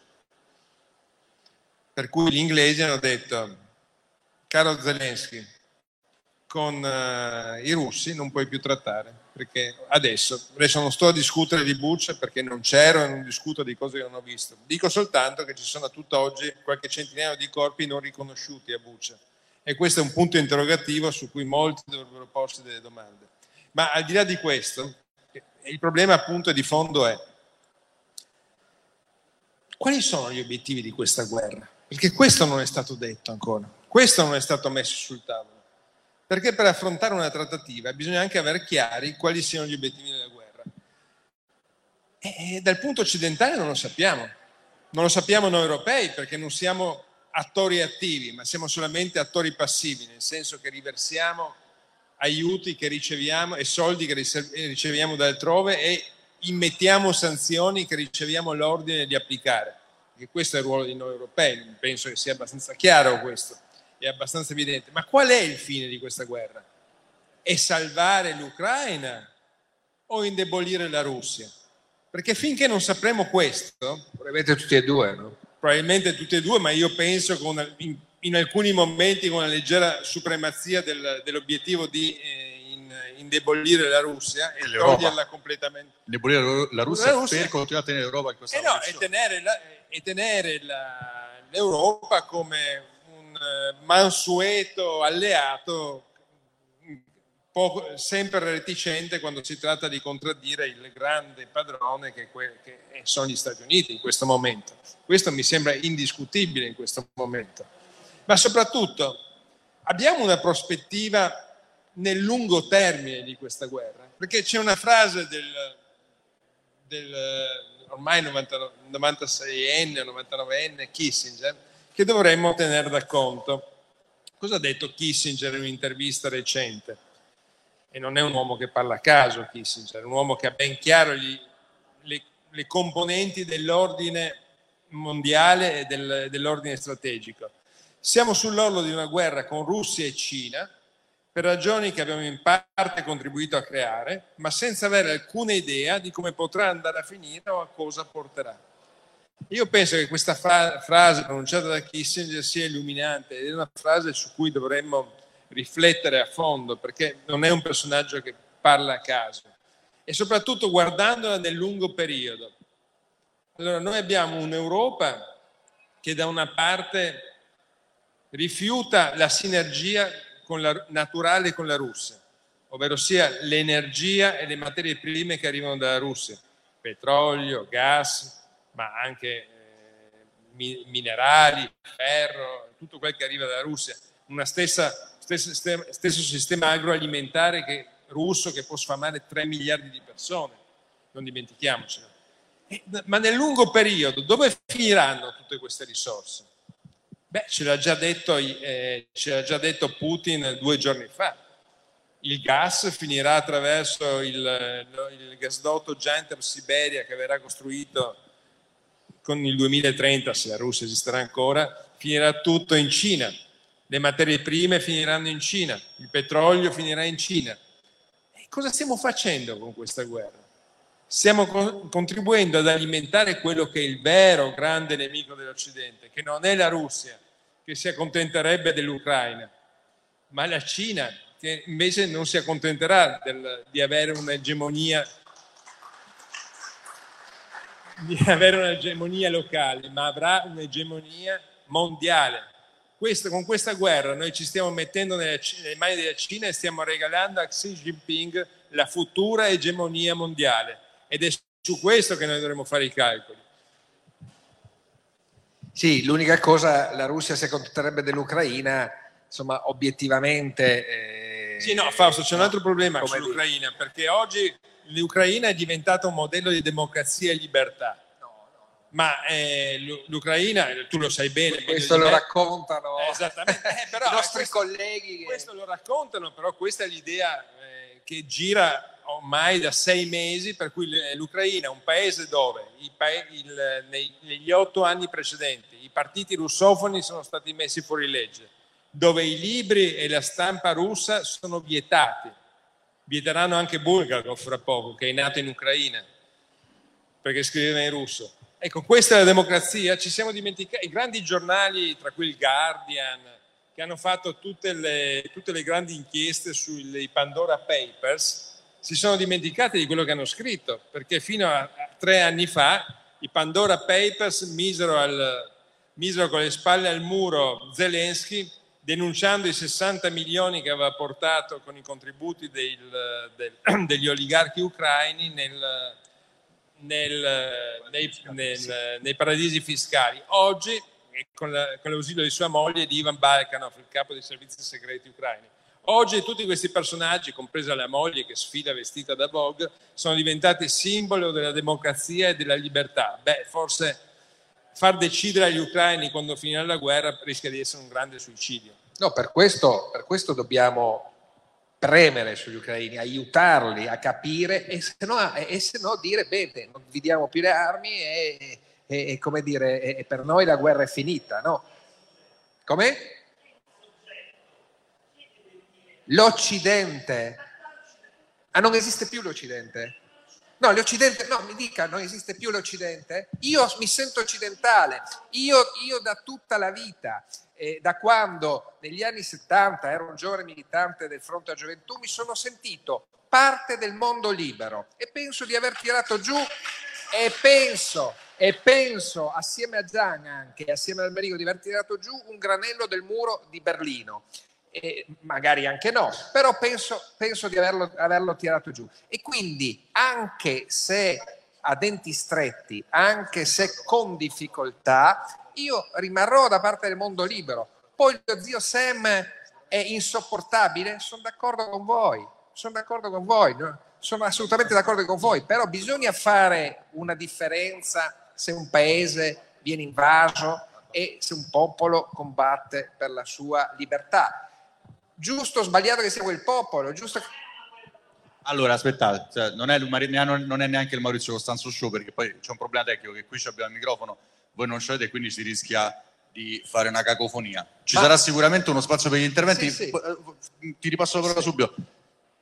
per cui gli inglesi hanno detto, caro Zelensky, con uh, i russi non puoi più trattare, perché adesso, adesso non sto a discutere di Buce perché non c'ero e non discuto di cose che non ho visto, dico soltanto che ci sono a tutt'oggi qualche centinaio di corpi non riconosciuti a Buce e questo è un punto interrogativo su cui molti dovrebbero porsi delle domande. Ma al di là di questo, il problema appunto di fondo è quali sono gli obiettivi di questa guerra? Perché questo non è stato detto ancora, questo non è stato messo sul tavolo. Perché per affrontare una trattativa bisogna anche avere chiari quali siano gli obiettivi della guerra. E dal punto occidentale non lo sappiamo. Non lo sappiamo noi europei perché non siamo attori attivi, ma siamo solamente attori passivi, nel senso che riversiamo aiuti che riceviamo e soldi che riceviamo da altrove e immettiamo sanzioni che riceviamo l'ordine di applicare. E questo è il ruolo di noi europei, penso che sia abbastanza chiaro questo, è abbastanza evidente. Ma qual è il fine di questa guerra? È salvare l'Ucraina o indebolire la Russia? Perché finché non sapremo questo... Probabilmente tutti e due, no? Probabilmente tutti e due, ma io penso con in, in, alcuni momenti con una leggera supremazia del, dell'obiettivo di eh, in, indebolire la Russia e toglierla completamente. Indebolire la Russia, la Russia per continuare a tenere l'Europa in questa eh no, e tenere, la, e tenere la, l'Europa come mansueto alleato poco, sempre reticente quando si tratta di contraddire il grande padrone che, che, sono gli Stati Uniti in questo momento. Questo mi sembra indiscutibile in questo momento. Ma soprattutto abbiamo una prospettiva nel lungo termine di questa guerra, perché c'è una frase del, del ormai 96enne, 99enne Kissinger che dovremmo tenere da conto. Cosa ha detto Kissinger in un'intervista recente? e non è un uomo che parla a caso Kissinger, è un uomo che ha ben chiaro gli, le, le, componenti dell'ordine mondiale e del, dell'ordine strategico. Siamo sull'orlo di una guerra con Russia e Cina per ragioni che abbiamo in parte contribuito a creare, ma senza avere alcuna idea di come potrà andare a finire o a cosa porterà. Io penso che questa fra- frase pronunciata da Kissinger sia illuminante ed è una frase su cui dovremmo riflettere a fondo perché non è un personaggio che parla a caso e soprattutto guardandola nel lungo periodo. Allora noi abbiamo un'Europa che da una parte rifiuta la sinergia con la, naturale con la Russia, ovvero sia l'energia e le materie prime che arrivano dalla Russia, petrolio, gas, ma anche eh, minerali, ferro, tutto quel che arriva dalla Russia, una stessa stesso sistema, agroalimentare che, russo che può sfamare 3 miliardi di persone, non dimentichiamocelo. ma nel lungo periodo dove finiranno tutte queste risorse? Beh, ce l'ha già detto, eh, ce l'ha già detto Putin due giorni fa. Il gas finirà attraverso il, il gasdotto Janter Siberia che verrà costruito con il 2030, se la Russia esisterà ancora, finirà tutto in Cina le materie prime finiranno in Cina, il petrolio finirà in Cina. E cosa stiamo facendo con questa guerra? Stiamo co- contribuendo ad alimentare quello che è il vero grande nemico dell'Occidente, che non è la Russia, che si accontenterebbe dell'Ucraina, ma la Cina, che invece non si accontenterà del, di avere un'egemonia di [LAUGHS] avere un'egemonia locale, ma avrà un'egemonia mondiale. Questo, con questa guerra noi ci stiamo mettendo nelle, nelle mani della Cina e stiamo regalando a Xi Jinping la futura egemonia mondiale. Ed è su questo che noi dovremmo fare i calcoli. Sì, l'unica cosa, la Russia si accontenterebbe dell'Ucraina, insomma, obiettivamente... Eh, sì, no, Fausto, c'è un altro problema sull'Ucraina, perché oggi l'Ucraina è diventata un modello di democrazia e libertà ma eh, l'Ucraina, tu lo sai bene. Questo lo raccontano eh, esattamente. Eh, però, [LAUGHS] i nostri questo, colleghi. Che... Questo lo raccontano, però questa è l'idea eh, che gira ormai da sei mesi, per cui l'Ucraina è un paese dove pa- il, nei, negli otto anni precedenti i partiti russofoni sono stati messi fuori legge, dove i libri e la stampa russa sono vietati. Vieteranno anche Bulgakov fra poco, che è nato in Ucraina, perché scriveva in russo Ecco, questa è la democrazia. Ci siamo dimenticati, i grandi giornali, tra cui il Guardian, che hanno fatto tutte le, tutte le grandi inchieste sui Pandora Papers, si sono dimenticati di quello che hanno scritto, perché fino a, tre anni fa i Pandora Papers misero, al, misero con le spalle al muro Zelensky denunciando i 60 milioni che aveva portato con i contributi del, del, [CLEARS THROAT] degli oligarchi ucraini nel, nel, nei, nel, nei, paradisi fiscali. Oggi, con, la, con, l'ausilio di sua moglie, di Ivan Balkanov, il capo dei servizi segreti ucraini, oggi tutti questi personaggi, compresa la moglie che sfida vestita da Vogue, sono diventati simbolo della democrazia e della libertà. Beh, forse, far decidere agli ucraini quando finirà la guerra rischia di essere un grande suicidio. No, per questo, per questo dobbiamo premere sugli ucraini, aiutarli a capire e se no, e se no dire bene, non vi diamo più le armi e, e, e come dire, e per noi la guerra è finita, no? Come? L'Occidente. Ah, non esiste più l'Occidente? No, l'Occidente, no, mi dica, non esiste più l'Occidente? Io mi sento occidentale, io, io da tutta la vita, eh, da quando negli anni 70 ero un giovane militante del Fronte a Gioventù, mi sono sentito parte del mondo libero e penso di aver tirato giù e penso, e penso assieme a Gian anche, assieme al Merigo, di aver tirato giù un granello del muro di Berlino e magari anche no, però penso, penso di averlo, averlo tirato giù. E quindi anche se a denti stretti, anche se con difficoltà, io rimarrò da parte del mondo libero. Poi lo zio Sam è insopportabile? Sono d'accordo con voi, sono d'accordo con voi, no? sono assolutamente d'accordo con voi, però bisogna fare una differenza se un paese viene invaso e se un popolo combatte per la sua libertà giusto o sbagliato che sia quel popolo, giusto... Allora, aspettate, cioè, non, è, non, è, neanche il Maurizio Costanzo Show perché poi c'è un problema tecnico che qui abbiamo il microfono, voi non ce l'avete e quindi si rischia di fare una cacofonia. Ci Ma... sarà sicuramente uno spazio per gli interventi, sì, sì. Eh, ti ripasso la parola sì. subito.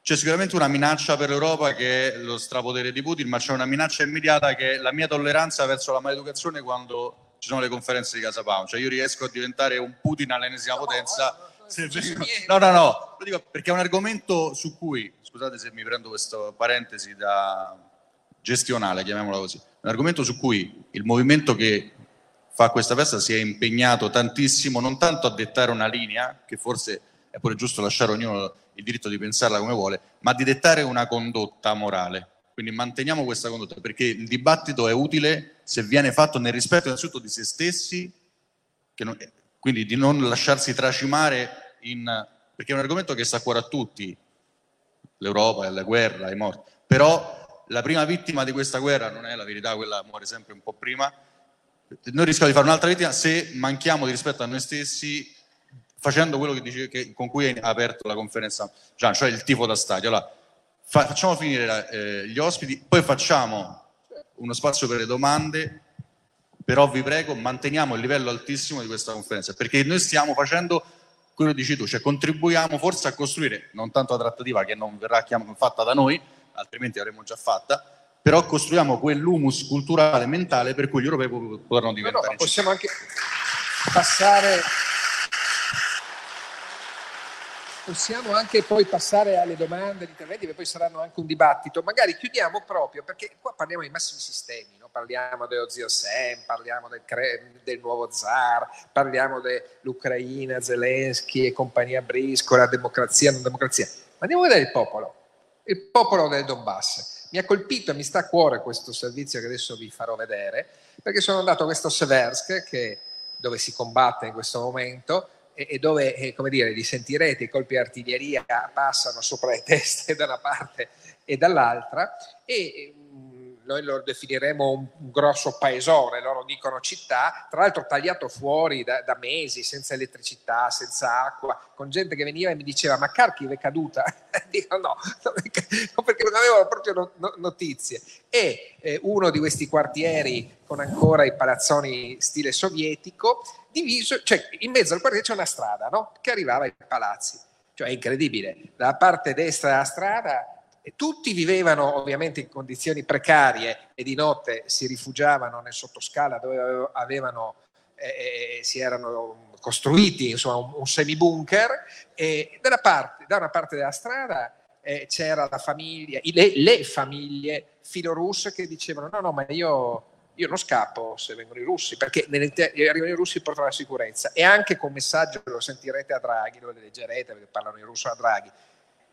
C'è sicuramente una minaccia per l'Europa che è lo strapotere di Putin, ma c'è una minaccia immediata che è la mia tolleranza verso la maleducazione quando ci sono le conferenze di Casa Pound. Cioè io riesco a diventare un Putin all'ennesima potenza No, no, no, lo dico perché è un argomento su cui, scusate se mi prendo questa parentesi da gestionale, chiamiamola così, un argomento su cui il movimento che fa questa festa si è impegnato tantissimo, non tanto a dettare una linea, che forse è pure giusto lasciare ognuno il diritto di pensarla come vuole, ma di dettare una condotta morale. Quindi manteniamo questa condotta, perché il dibattito è utile se viene fatto nel rispetto innanzitutto di se stessi, non, quindi di non lasciarsi tracimare in... perché è un argomento che sta a cuore a tutti, l'Europa, la guerra, i morti, però la prima vittima di questa guerra non è la verità, quella muore sempre un po' prima, noi rischiamo di fare un'altra vittima se manchiamo di rispetto a noi stessi facendo quello che dice, che, con cui hai aperto la conferenza, Gian, cioè il tifo da stadio. Allora, fa, facciamo finire eh, gli ospiti, poi facciamo uno spazio per le domande però vi prego manteniamo il livello altissimo di questa conferenza, perché noi stiamo facendo quello che dici tu, cioè contribuiamo forse a costruire, non tanto la trattativa che non verrà fatta da noi, altrimenti l'avremmo già fatta, però costruiamo quell'humus culturale e mentale per cui gli europei potranno diventare. No, no, possiamo anche passare possiamo anche poi passare alle domande, agli interventi, che poi saranno anche un dibattito. Magari chiudiamo proprio, perché qua parliamo di massimi sistemi, no? parliamo dello zio Sam, parliamo del, del nuovo zar, parliamo dell'Ucraina, Zelensky e compagnia Briscola, democrazia, non democrazia. Ma andiamo a vedere il popolo, il popolo del Donbass. Mi ha colpito e mi sta a cuore questo servizio che adesso vi farò vedere, perché sono andato a questo Seversk, che, dove si combatte in questo momento, e dove, eh, come dire, li sentirete, i colpi di artiglieria passano sopra le teste [LAUGHS] da una parte e dall'altra e noi lo definiremo un, grosso paesone, loro dicono città, tra l'altro tagliato fuori da, da, mesi, senza elettricità, senza acqua, con gente che veniva e mi diceva ma Kharkiv è caduta? [LAUGHS] Dico no, no, [LAUGHS] perché non avevano proprio no, no, notizie. E eh, uno di questi quartieri con ancora i palazzoni stile sovietico, diviso, cioè in mezzo al quartiere c'è una strada no? che arrivava ai palazzi. Cioè è incredibile, dalla parte destra della strada tutti vivevano ovviamente in condizioni precarie e di notte si rifugiavano nel sottoscala dove avevano, eh, si erano costruiti insomma, un, un semibunker e parte, da una parte della strada eh, c'era la famiglia, le, le, famiglie filorusse che dicevano no no ma io, io non scappo se vengono i russi perché arrivano i russi portano la sicurezza. E anche con messaggio lo sentirete a Draghi, lo leggerete perché parlano in russo a Draghi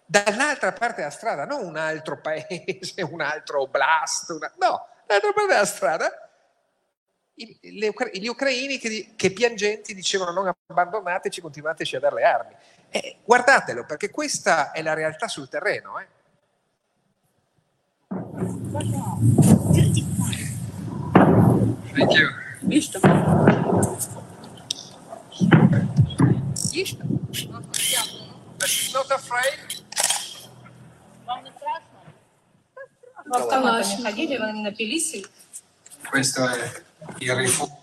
dall'altra parte della strada, non un altro paese, un altro oblast, una, no, dall'altra parte della strada gli ucraini che, che, piangenti dicevano non abbandonateci, continuateci a dare le armi. Eh, guardatelo, perché questa è la realtà sul terreno. Eh. Thank you. Visto? Visto? Not afraid. В автомате ходили, вы напились. и- Questo è il rifugio.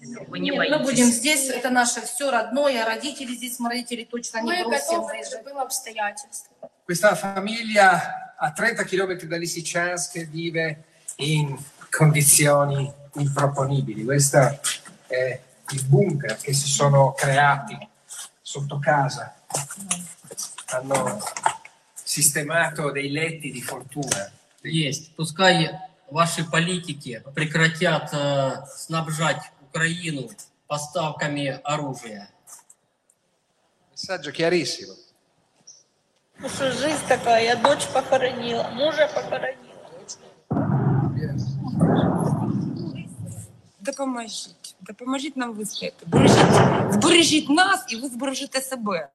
Нет, мы будем здесь, это наше все родное, родители здесь, мы родителей точно не Мы бросим. готовы к любым обстоятельствам. Questa famiglia a 30 km da Lysychansk che vive in condizioni improponibili. Questo è il bunker che si sono creati sotto casa. Hanno sistemato dei letti di fortuna. Есть. Пускай ваши политики прекратят э, снабжать Украину поставками оружия. Messaggio chiarissimo. Ну что, жизнь такая, я дочь похоронила, мужа похоронила. Допоможіть, допоможіть нам вистояти. Бережіть, збережіть нас і ви збережете себе.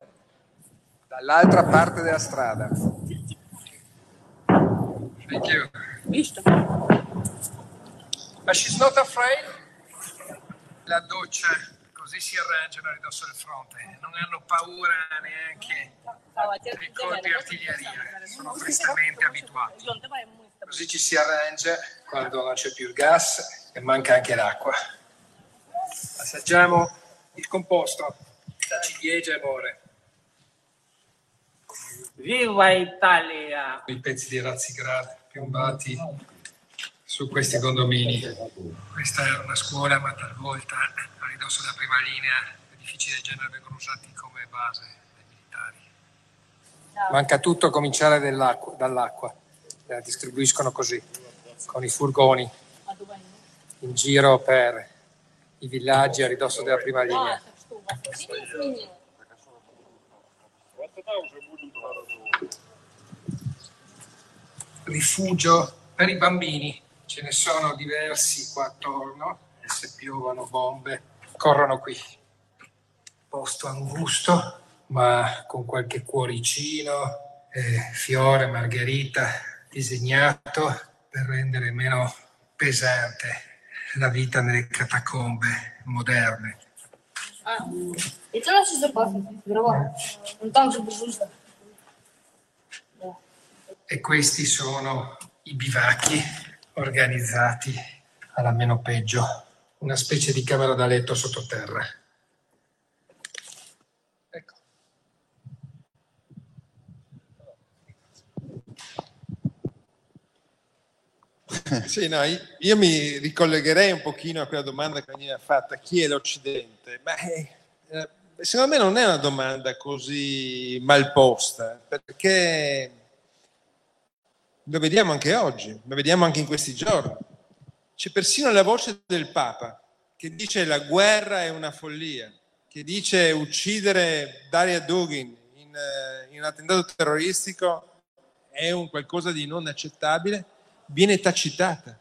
Dall'altra parte della strada. Thank you. Visto? But she's not afraid. La doccia, così si arrangiano a ridosso del fronte. Non hanno paura neanche dei colpi di artiglieria. Sono tristemente abituati. Così ci si arrangia quando non c'è più il gas e manca anche l'acqua. Assaggiamo il composto da ciliegia e more. Viva Italia! I pezzi di razzigrad piombati su questi condomini. Questa è una scuola, ma talvolta a ridosso della prima linea edifici del genere vengono usati come base dei militari. Manca tutto a cominciare dall'acqua. La distribuiscono così, con i furgoni in giro per i villaggi a ridosso della prima linea. Rifugio per i bambini. Ce ne sono diversi qua attorno e se piovono bombe corrono qui. Posto angusto, ma con qualche cuoricino, eh, fiore, margherita disegnato per rendere meno pesante la vita nelle catacombe moderne. А, это наша безопасность, дрова. Он там же дежурство. E questi sono i bivacchi organizzati alla meno peggio, una specie di camera da letto sottoterra. [LAUGHS] Sì, no, io- mi ricollegherei un pochino a quella domanda che veniva fatta, chi è l'Occidente? Ma eh, eh, secondo me non è una domanda così mal posta, perché lo vediamo anche oggi, lo vediamo anche in questi giorni. C'è persino la voce del Papa che dice la guerra è una follia, che dice uccidere Daria Dugin in, eh, in un attentato terroristico è un qualcosa di non accettabile, viene tacitata.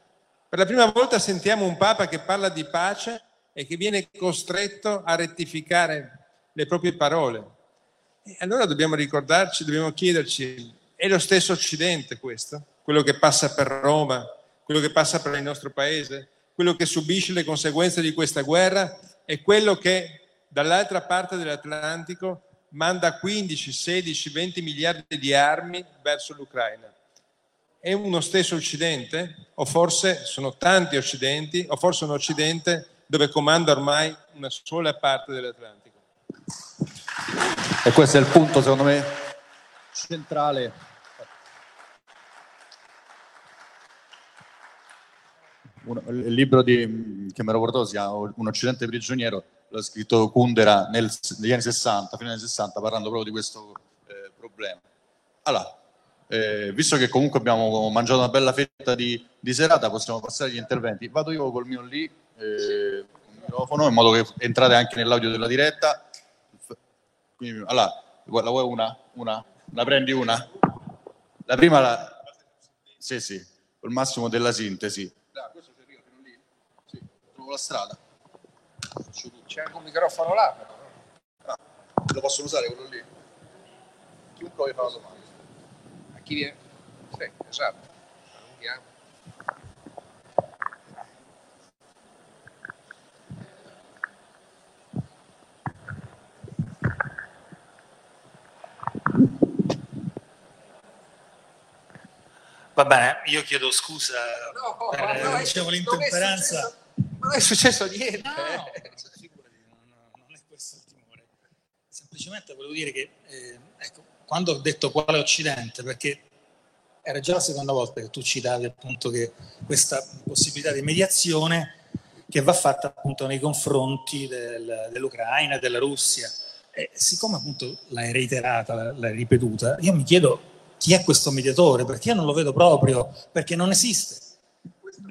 Per la prima volta sentiamo un Papa che parla di pace e che viene costretto a rettificare le proprie parole. E allora dobbiamo ricordarci, dobbiamo chiederci, è lo stesso Occidente questo? Quello che passa per Roma, quello che passa per il nostro paese, quello che subisce le conseguenze di questa guerra è quello che dall'altra parte dell'Atlantico manda 15, 16, 20 miliardi di armi verso l'Ucraina. È uno stesso Occidente? O forse sono tanti Occidenti? O forse un Occidente dove comanda ormai una sola parte dell'Atlantico? E questo è il punto, secondo me, centrale. Un- il libro di, che mi ero portato si chiama Un Occidente prigioniero, l'ha scritto Kundera nel- negli anni 60, fine anni 60, parlando proprio di questo eh, problema. Allora, eh, visto che comunque abbiamo mangiato una bella fetta di, di serata, possiamo passare agli interventi. Vado io col mio lì, eh, microfono, in modo che entrate anche nell'audio della diretta. Quindi, allora, la vuoi una? Una? La prendi una? La prima la... Sì, sì, col massimo della sintesi. Dai, questo ci arriva fino lì? Sì, trovo la strada. C'è anche un microfono là, però. Ah, lo possono usare quello lì? Chiunque vuoi fare la domanda. Viene? Sì, esatto. Allunghiamo. Va bene, io chiedo scusa No, per no, diciamo, l'intemperanza. Ma non è successo niente. No, eh. figurati, non, non è questo il timore. Semplicemente volevo dire che, eh, ecco, quando ho detto quale Occidente, perché era già la seconda volta che tu citavi appunto che questa possibilità di mediazione che va fatta appunto nei confronti del- dell'Ucraina della Russia. E siccome appunto l'hai reiterata, l'hai- l'hai ripetuta, io mi chiedo chi è questo mediatore, perché io non lo vedo proprio, perché non esiste.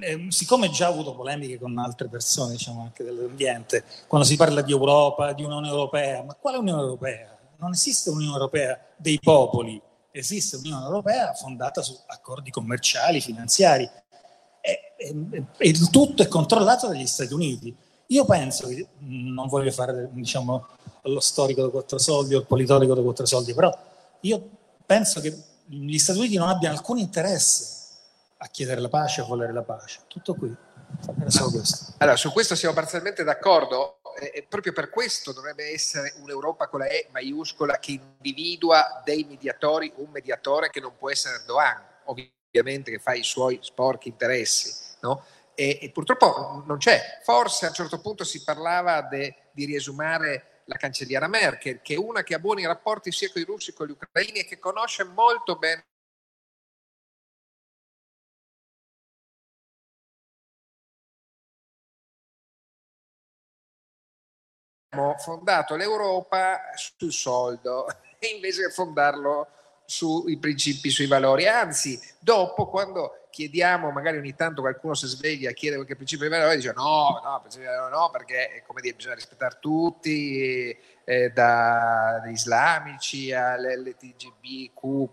Eh, siccome già ho avuto polemiche con altre persone, diciamo anche dell'ambiente, quando si parla di Europa, di Unione Europea, ma quale Unione Europea? Non esiste Unione Europea dei popoli, esiste Unione Europea fondata su accordi commerciali, finanziari e, e- e il tutto è controllato dagli Stati Uniti. Io penso che, non voglio fare diciamo, lo storico da quattro soldi o il politologo da quattro soldi, però io penso che gli Stati Uniti non abbiano alcun interesse a chiedere la pace a volere la pace. Tutto qui. Allora, su questo siamo parzialmente d'accordo e proprio per questo dovrebbe essere un'Europa con la E maiuscola che individua dei mediatori, un mediatore che non può essere Erdogan, ovviamente che fa i suoi sporchi interessi, no? E, e purtroppo non c'è. Forse a un certo punto si parlava de- di riesumare la cancelliera Merkel, che è una che ha buoni rapporti sia con i russi che con gli ucraini e che conosce molto bene fondato l'Europa sul soldo [LAUGHS] invece che fondarlo sui principi, sui valori. Anzi, dopo, quando chiediamo, magari ogni tanto qualcuno si sveglia a chiedere qualche principio di valore, dice no, no, no, perché come dire, bisogna rispettare tutti, eh, dagli islamici all'LTGBQ+,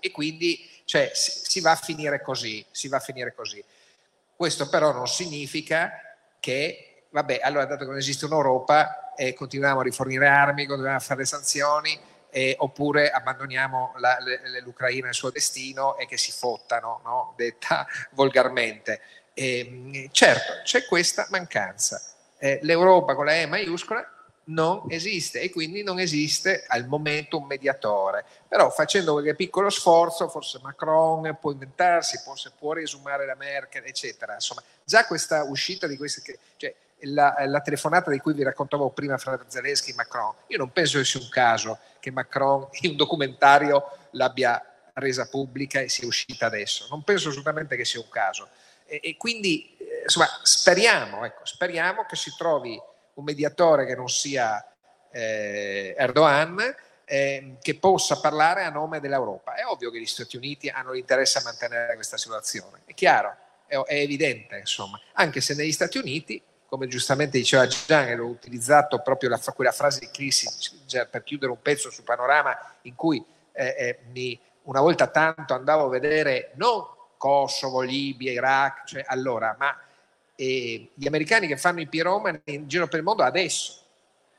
e quindi cioè, si va a finire così, si va a finire così. Questo però non significa che, vabbè, allora dato che non esiste un'Europa, eh, continuiamo a rifornire armi, continuiamo a fare le sanzioni, eh, oppure abbandoniamo la- le- l'Ucraina al suo destino e che si fottano, no? detta [LAUGHS] volgarmente. E, certo, c'è questa mancanza. Eh, L'Europa con la E maiuscola non esiste e quindi non esiste al momento un mediatore. Però facendo qualche piccolo sforzo, forse Macron può inventarsi, forse può riesumare la Merkel, eccetera. Insomma, già questa uscita di queste... Cioè, la, la telefonata di cui vi raccontavo prima fra Zelensky e Macron, io non penso che sia un caso che Macron in un documentario l'abbia resa pubblica e sia uscita adesso. Non penso assolutamente che sia un caso. E, e quindi, eh, insomma, speriamo, ecco, speriamo che si trovi un mediatore che non sia eh, Erdogan, eh, che possa parlare a nome dell'Europa. È ovvio che gli Stati Uniti hanno l'interesse a mantenere questa situazione, è chiaro, è, è evidente, insomma, anche se negli Stati Uniti come giustamente diceva Gian, e l'ho utilizzato proprio la, quella frase di Kissinger per chiudere un pezzo sul panorama in cui eh, eh, mi, una volta tanto andavo a vedere non Kosovo, Libia, Iraq, cioè allora, ma eh, gli americani che fanno i piromani in giro per il mondo adesso,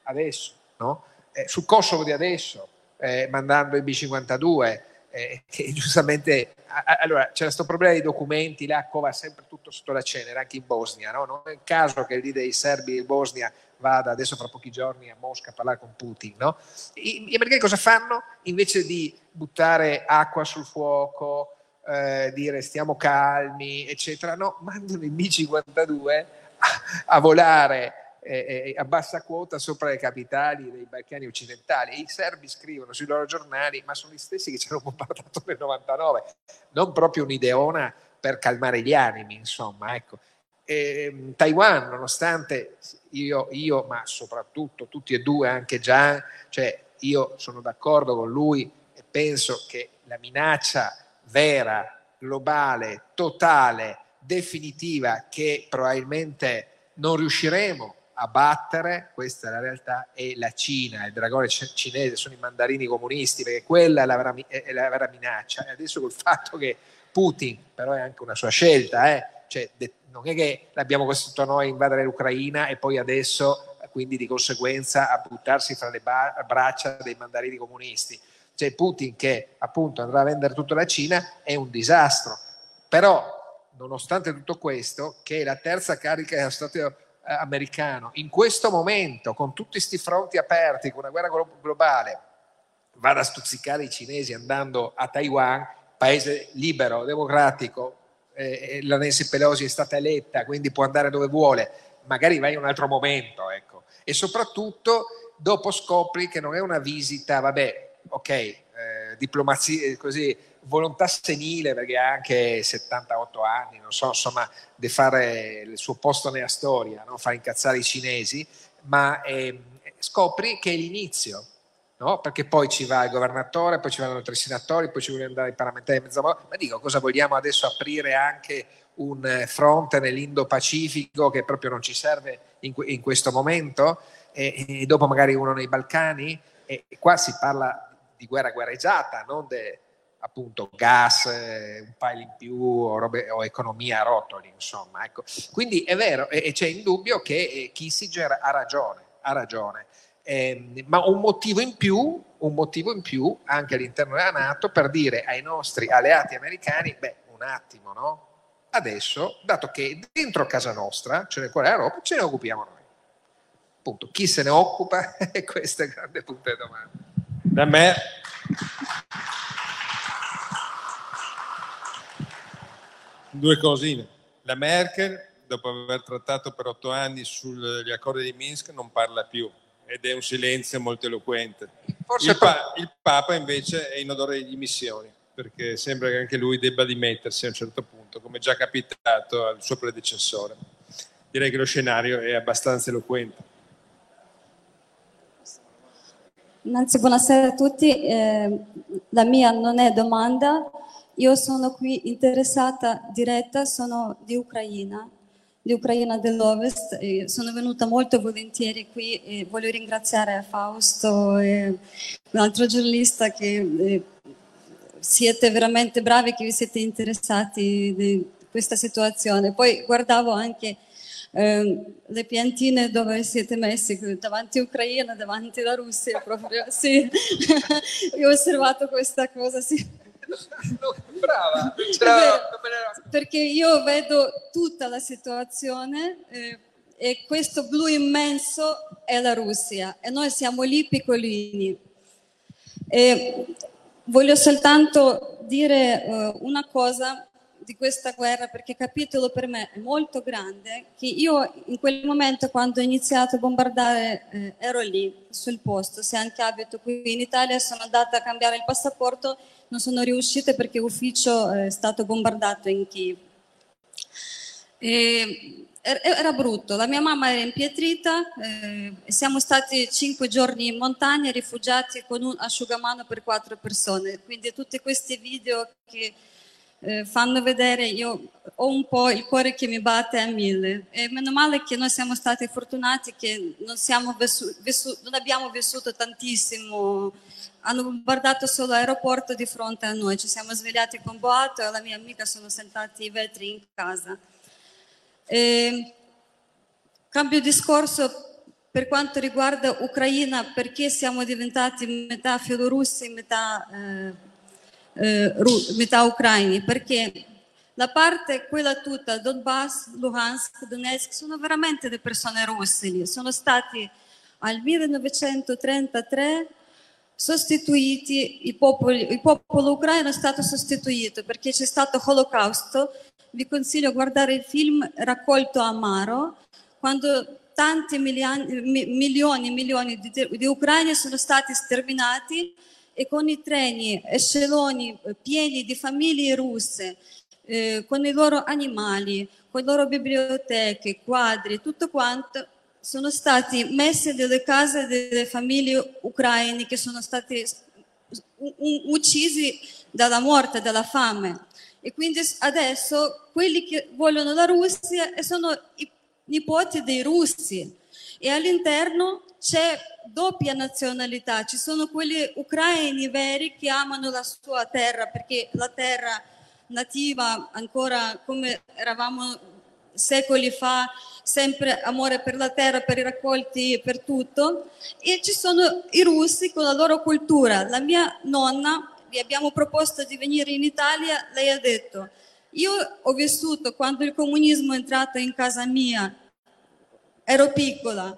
adesso, no? Eh, sul Kosovo di adesso, eh, mandando i B-52, eh, che [LAUGHS] giustamente allora c'era questo problema dei documenti, là cova sempre tutto sotto la cenere, anche in Bosnia, no? non è il caso che leader dei serbi in Bosnia vada adesso fra pochi giorni a Mosca a parlare con Putin. No? I, gli americani cosa fanno? Invece di buttare acqua sul fuoco, eh, dire stiamo calmi, eccetera, no, mandano i B-52 a, a volare eh, a bassa quota sopra le capitali dei Balcani occidentali. I serbi scrivono sui loro giornali, ma sono gli stessi che ci hanno bombardato nel 99, non proprio un'ideona per calmare gli animi, insomma, ecco. E, Taiwan, nonostante io, io, ma soprattutto tutti e due, anche Gian, cioè io sono d'accordo con lui e penso che la minaccia vera, globale, totale, definitiva, che probabilmente non riusciremo a battere, questa è la realtà, è la Cina, il dragone cinese, sono i mandarini comunisti, perché quella è la vera, è la vera minaccia. E adesso col fatto che Putin, però è anche una sua scelta, eh? cioè, non è che l'abbiamo costretto noi a invadere l'Ucraina e poi adesso, quindi di conseguenza, a buttarsi fra le braccia dei mandarini comunisti. C'è Putin che appunto andrà a vendere tutta la Cina, è un disastro. Però, nonostante tutto questo, che è la terza carica Stato eh, americano, in questo momento, con tutti questi fronti aperti, con una guerra globale, vada a stuzzicare i cinesi andando a Taiwan, paese libero, democratico, eh, la Nancy Pelosi è stata eletta, quindi può andare dove vuole, magari vai in un altro momento, ecco. E soprattutto dopo scopri che non è una visita, vabbè, ok, eh, diplomazia, eh, così, volontà senile perché ha anche 78 anni, non so, insomma, di fare il suo posto nella storia, no? far incazzare i cinesi, ma eh, scopri che è l'inizio, no? perché poi ci va il governatore, poi ci vanno i tre senatori, poi ci vogliono andare i parlamentari di mezzanotte, ma dico, cosa vogliamo adesso aprire anche un fronte nell'Indo-Pacifico che proprio non ci serve in, in questo momento e, e, dopo magari uno nei Balcani e, e qua si parla di guerra guerreggiata, non di appunto gas, eh, un paio in più o, robe, o, economia a rotoli, insomma. Ecco. Quindi è vero e, c'è indubbio che eh, Kissinger ha ragione, ha ragione. Eh, ma un motivo in più, un motivo in più anche all'interno della Nato per dire ai nostri alleati americani, beh, un attimo, no? Adesso, dato che dentro casa nostra, cioè nel cuore dell'Europa, ce ne occupiamo noi. Punto. Chi se ne occupa? [LAUGHS] Questo è il grande punto di domanda. Da me due cosine. La Merkel, dopo aver trattato per otto anni sugli accordi di Minsk, non parla più ed è un silenzio molto eloquente. Il, pa- il, Papa invece è in odore di dimissioni, perché sembra che anche lui debba dimettersi a un certo punto, come già capitato al suo predecessore. Direi che lo scenario è abbastanza eloquente. Innanzi buonasera a tutti, eh, la mia non è domanda, io sono qui interessata diretta, sono di Ucraina di Ucraina dell'Ovest. E sono venuta molto volentieri qui e voglio ringraziare Fausto e un altro giornalista che eh, siete veramente bravi, che vi siete interessati di questa situazione. Poi guardavo anche eh, le piantine dove siete messi davanti all'Ucraina, davanti alla Russia, proprio sì. [LAUGHS] Io ho osservato questa cosa, sì. Brava, brava. Perché io vedo tutta la situazione eh, e questo blu immenso è la Russia e noi siamo lì piccolini. E voglio soltanto dire uh, una cosa di questa guerra perché capitolo per me è molto grande che io in quel momento quando ho iniziato a bombardare eh, ero lì sul posto se anche abito qui in Italia sono andata a cambiare il passaporto non sono riuscite perché l'ufficio è stato bombardato in Kiev. E era brutto, la mia mamma era impietrita, eh, siamo stati cinque giorni in montagna rifugiati con un asciugamano per quattro persone, quindi tutti questi video che eh, fanno vedere, io ho un po' il cuore che mi batte a mille. E meno male che noi siamo stati fortunati che non, vissu- vissu- non abbiamo vissuto tantissimo hanno bombardato solo l'aeroporto di fronte a noi. Ci siamo svegliati con boato e la mia amica sono sentati i vetri in casa. E, cambio discorso per quanto riguarda Ucraina, perché siamo diventati metà filorussi, metà, eh, eh, metà ucraini? Perché la parte, quella tutta, Donbass, Luhansk, Donetsk, sono veramente le persone russe lì. Sono stati al 1933 sostituiti, il popolo, il popolo ucraino è stato sostituito perché c'è stato l'olocausto. Vi consiglio di guardare il film Raccolto Amaro, quando tanti milioni, milioni e milioni di, di ucraini sono stati sterminati e con i treni, esceloni pieni di famiglie russe, eh, con i loro animali, con le loro biblioteche, quadri, tutto quanto, sono stati messi nelle case delle famiglie ucraine che sono stati uccisi dalla morte, dalla fame. E quindi adesso quelli che vogliono la Russia sono i nipoti dei russi e all'interno c'è doppia nazionalità, ci sono quelli ucraini veri che amano la sua terra perché la terra nativa ancora come eravamo secoli fa, sempre amore per la terra, per i raccolti, per tutto. E ci sono i russi con la loro cultura. La mia nonna, gli abbiamo proposto di venire in Italia, lei ha detto, io ho vissuto quando il comunismo è entrato in casa mia, ero piccola,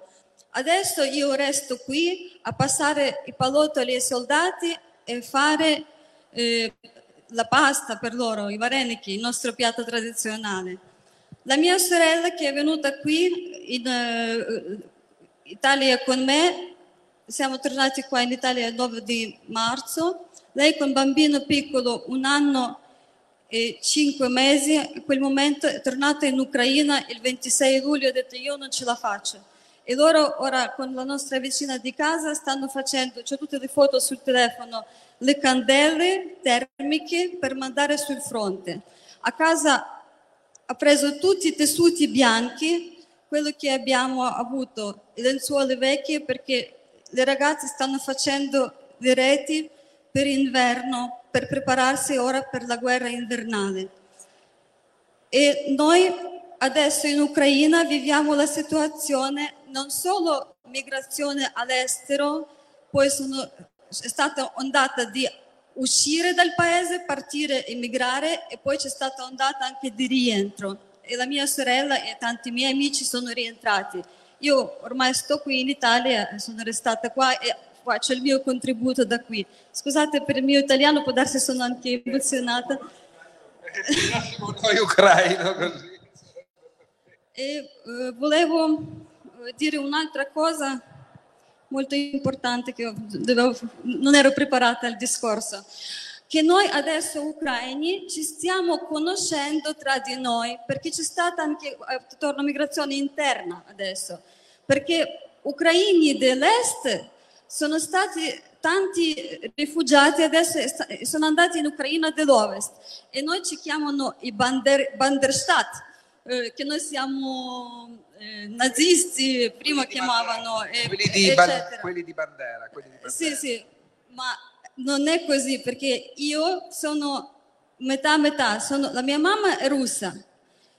adesso io resto qui a passare i pallottoli ai soldati e fare eh, la pasta per loro, i vareniki, il nostro piatto tradizionale. La mia sorella che è venuta qui in uh, Italia con me, siamo tornati qua in Italia il 9 di marzo, lei con bambino piccolo, un anno e cinque mesi, in quel momento è tornata in Ucraina il 26 luglio, ha detto io non ce la faccio. E loro ora con la nostra vicina di casa stanno facendo, c'ho tutte le foto sul telefono, le candele termiche per mandare sul fronte. A casa ha preso tutti i tessuti bianchi, quello che abbiamo avuto, le lenzuola vecchie perché le ragazze stanno facendo le reti per inverno per prepararsi ora per la guerra invernale. E noi adesso in Ucraina viviamo la situazione non solo migrazione all'estero, poi sono, è stata ondata di uscire dal paese, partire, emigrare e poi c'è stata ondata anche di rientro e la mia sorella e tanti miei amici sono rientrati. Io ormai sto qui in Italia, sono restata qua e faccio il mio contributo da qui. Scusate per il mio italiano, può darsi sono anche emozionata. Noi ucraino così. E uh, volevo dire un'altra cosa molto importante che dovevo, non ero preparata al discorso, che noi adesso ucraini ci stiamo conoscendo tra di noi perché c'è stata anche attorno alla migrazione interna adesso, perché ucraini dell'est sono stati tanti rifugiati adesso sono andati in Ucraina dell'Ovest e noi ci chiamano i Bander, Banderstadt, eh, che noi siamo eh, nazisti, prima quelli chiamavano, eh, quelli, di ban- quelli, di Bandera, quelli di Bandera. Sì, sì, ma non è così perché io sono metà metà, sono, la mia mamma è russa,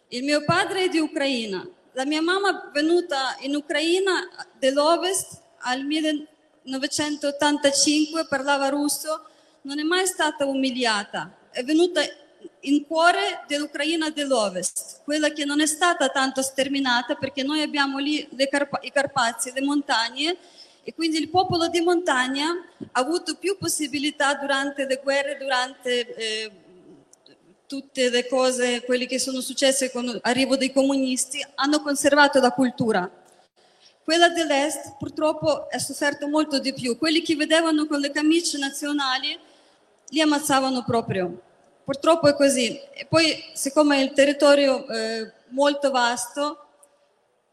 il mio padre è di Ucraina, la mia mamma è venuta in Ucraina dell'Ovest al 1985, parlava russo, non è mai stata umiliata, è venuta in cuore dell'Ucraina dell'Ovest, quella che non è stata tanto sterminata perché noi abbiamo lì Carpa- i Carpazi, le montagne e quindi il popolo di montagna ha avuto più possibilità durante le guerre, durante eh, tutte le cose, quelle che sono successe con l'arrivo dei comunisti, hanno conservato la cultura. Quella dell'Est purtroppo ha sofferto molto di più. Quelli che vedevano con le camicie nazionali li ammazzavano proprio. Purtroppo è così. E poi, siccome il territorio è eh, molto vasto,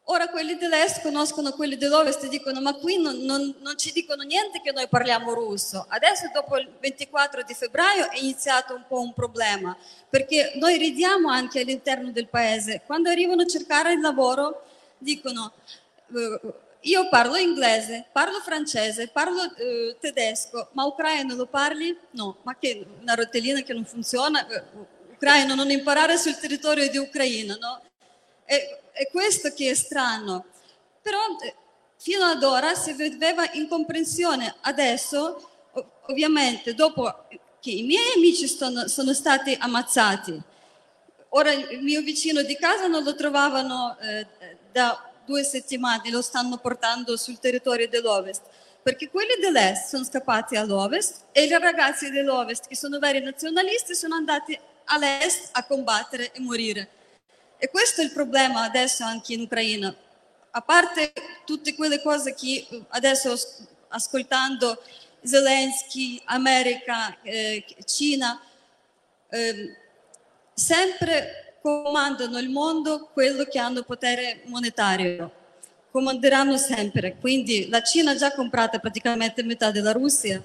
ora quelli dell'est conoscono quelli dell'ovest e dicono ma qui non, non, non, ci dicono niente che noi parliamo russo. Adesso dopo il 24 di febbraio è iniziato un po' un problema, perché noi ridiamo anche all'interno del paese. Quando arrivano a cercare il lavoro dicono eh, io parlo inglese, parlo francese, parlo eh, tedesco, ma ucraino lo parli? No, ma che una rotellina che non funziona? Eh, ucraino non imparare sul territorio di Ucraina, no? È, è questo che è strano. Però eh, fino ad ora si vedeva incomprensione. Adesso, ovviamente, dopo che i miei amici sono, sono stati ammazzati, ora il mio vicino di casa non lo trovavano eh, da due settimane lo stanno portando sul territorio dell'Ovest, perché quelli dell'Est sono scappati all'Ovest e i ragazzi dell'Ovest, che sono veri nazionalisti, sono andati all'Est a combattere e morire. E questo è il problema adesso anche in Ucraina. A parte tutte quelle cose che adesso ascoltando Zelensky, America, eh, Cina, eh, sempre comandano il mondo quello che hanno potere monetario. Comanderanno sempre. Quindi la Cina ha già comprato praticamente metà della Russia.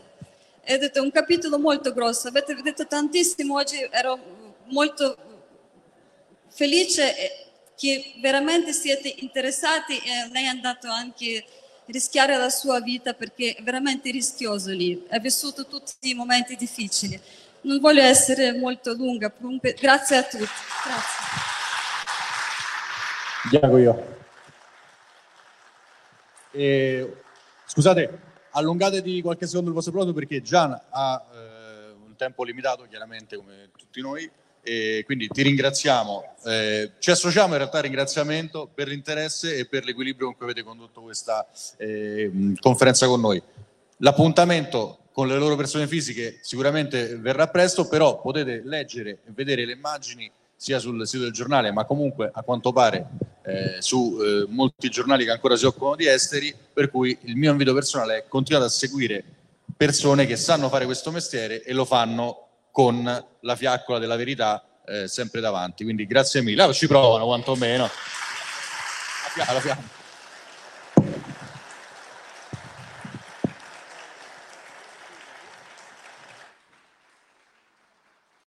Ed è un capitolo molto grosso. Avete detto tantissimo oggi, ero molto felice che veramente siete interessati e lei è andato anche a rischiare la sua vita perché è veramente rischioso lì. Ha vissuto tutti i momenti difficili. Non voglio essere molto lunga, grazie a tutti. Grazie. Diago io. E, scusate, allungate di qualche secondo il vostro prodotto perché Gian ha eh, un tempo limitato, chiaramente come tutti noi, e quindi ti ringraziamo. Eh, ci associamo in realtà al ringraziamento per l'interesse e per l'equilibrio con cui avete condotto questa eh, conferenza con noi. L'appuntamento con le loro persone fisiche sicuramente verrà presto, però potete leggere e vedere le immagini sia sul sito del giornale, ma comunque a quanto pare eh, su eh, molti giornali che ancora si occupano di esteri, per cui il mio invito personale è continuare a seguire persone che sanno fare questo mestiere e lo fanno con la fiaccola della verità eh, sempre davanti. Quindi grazie mille. Ah, ci provano quantomeno. La fiamma.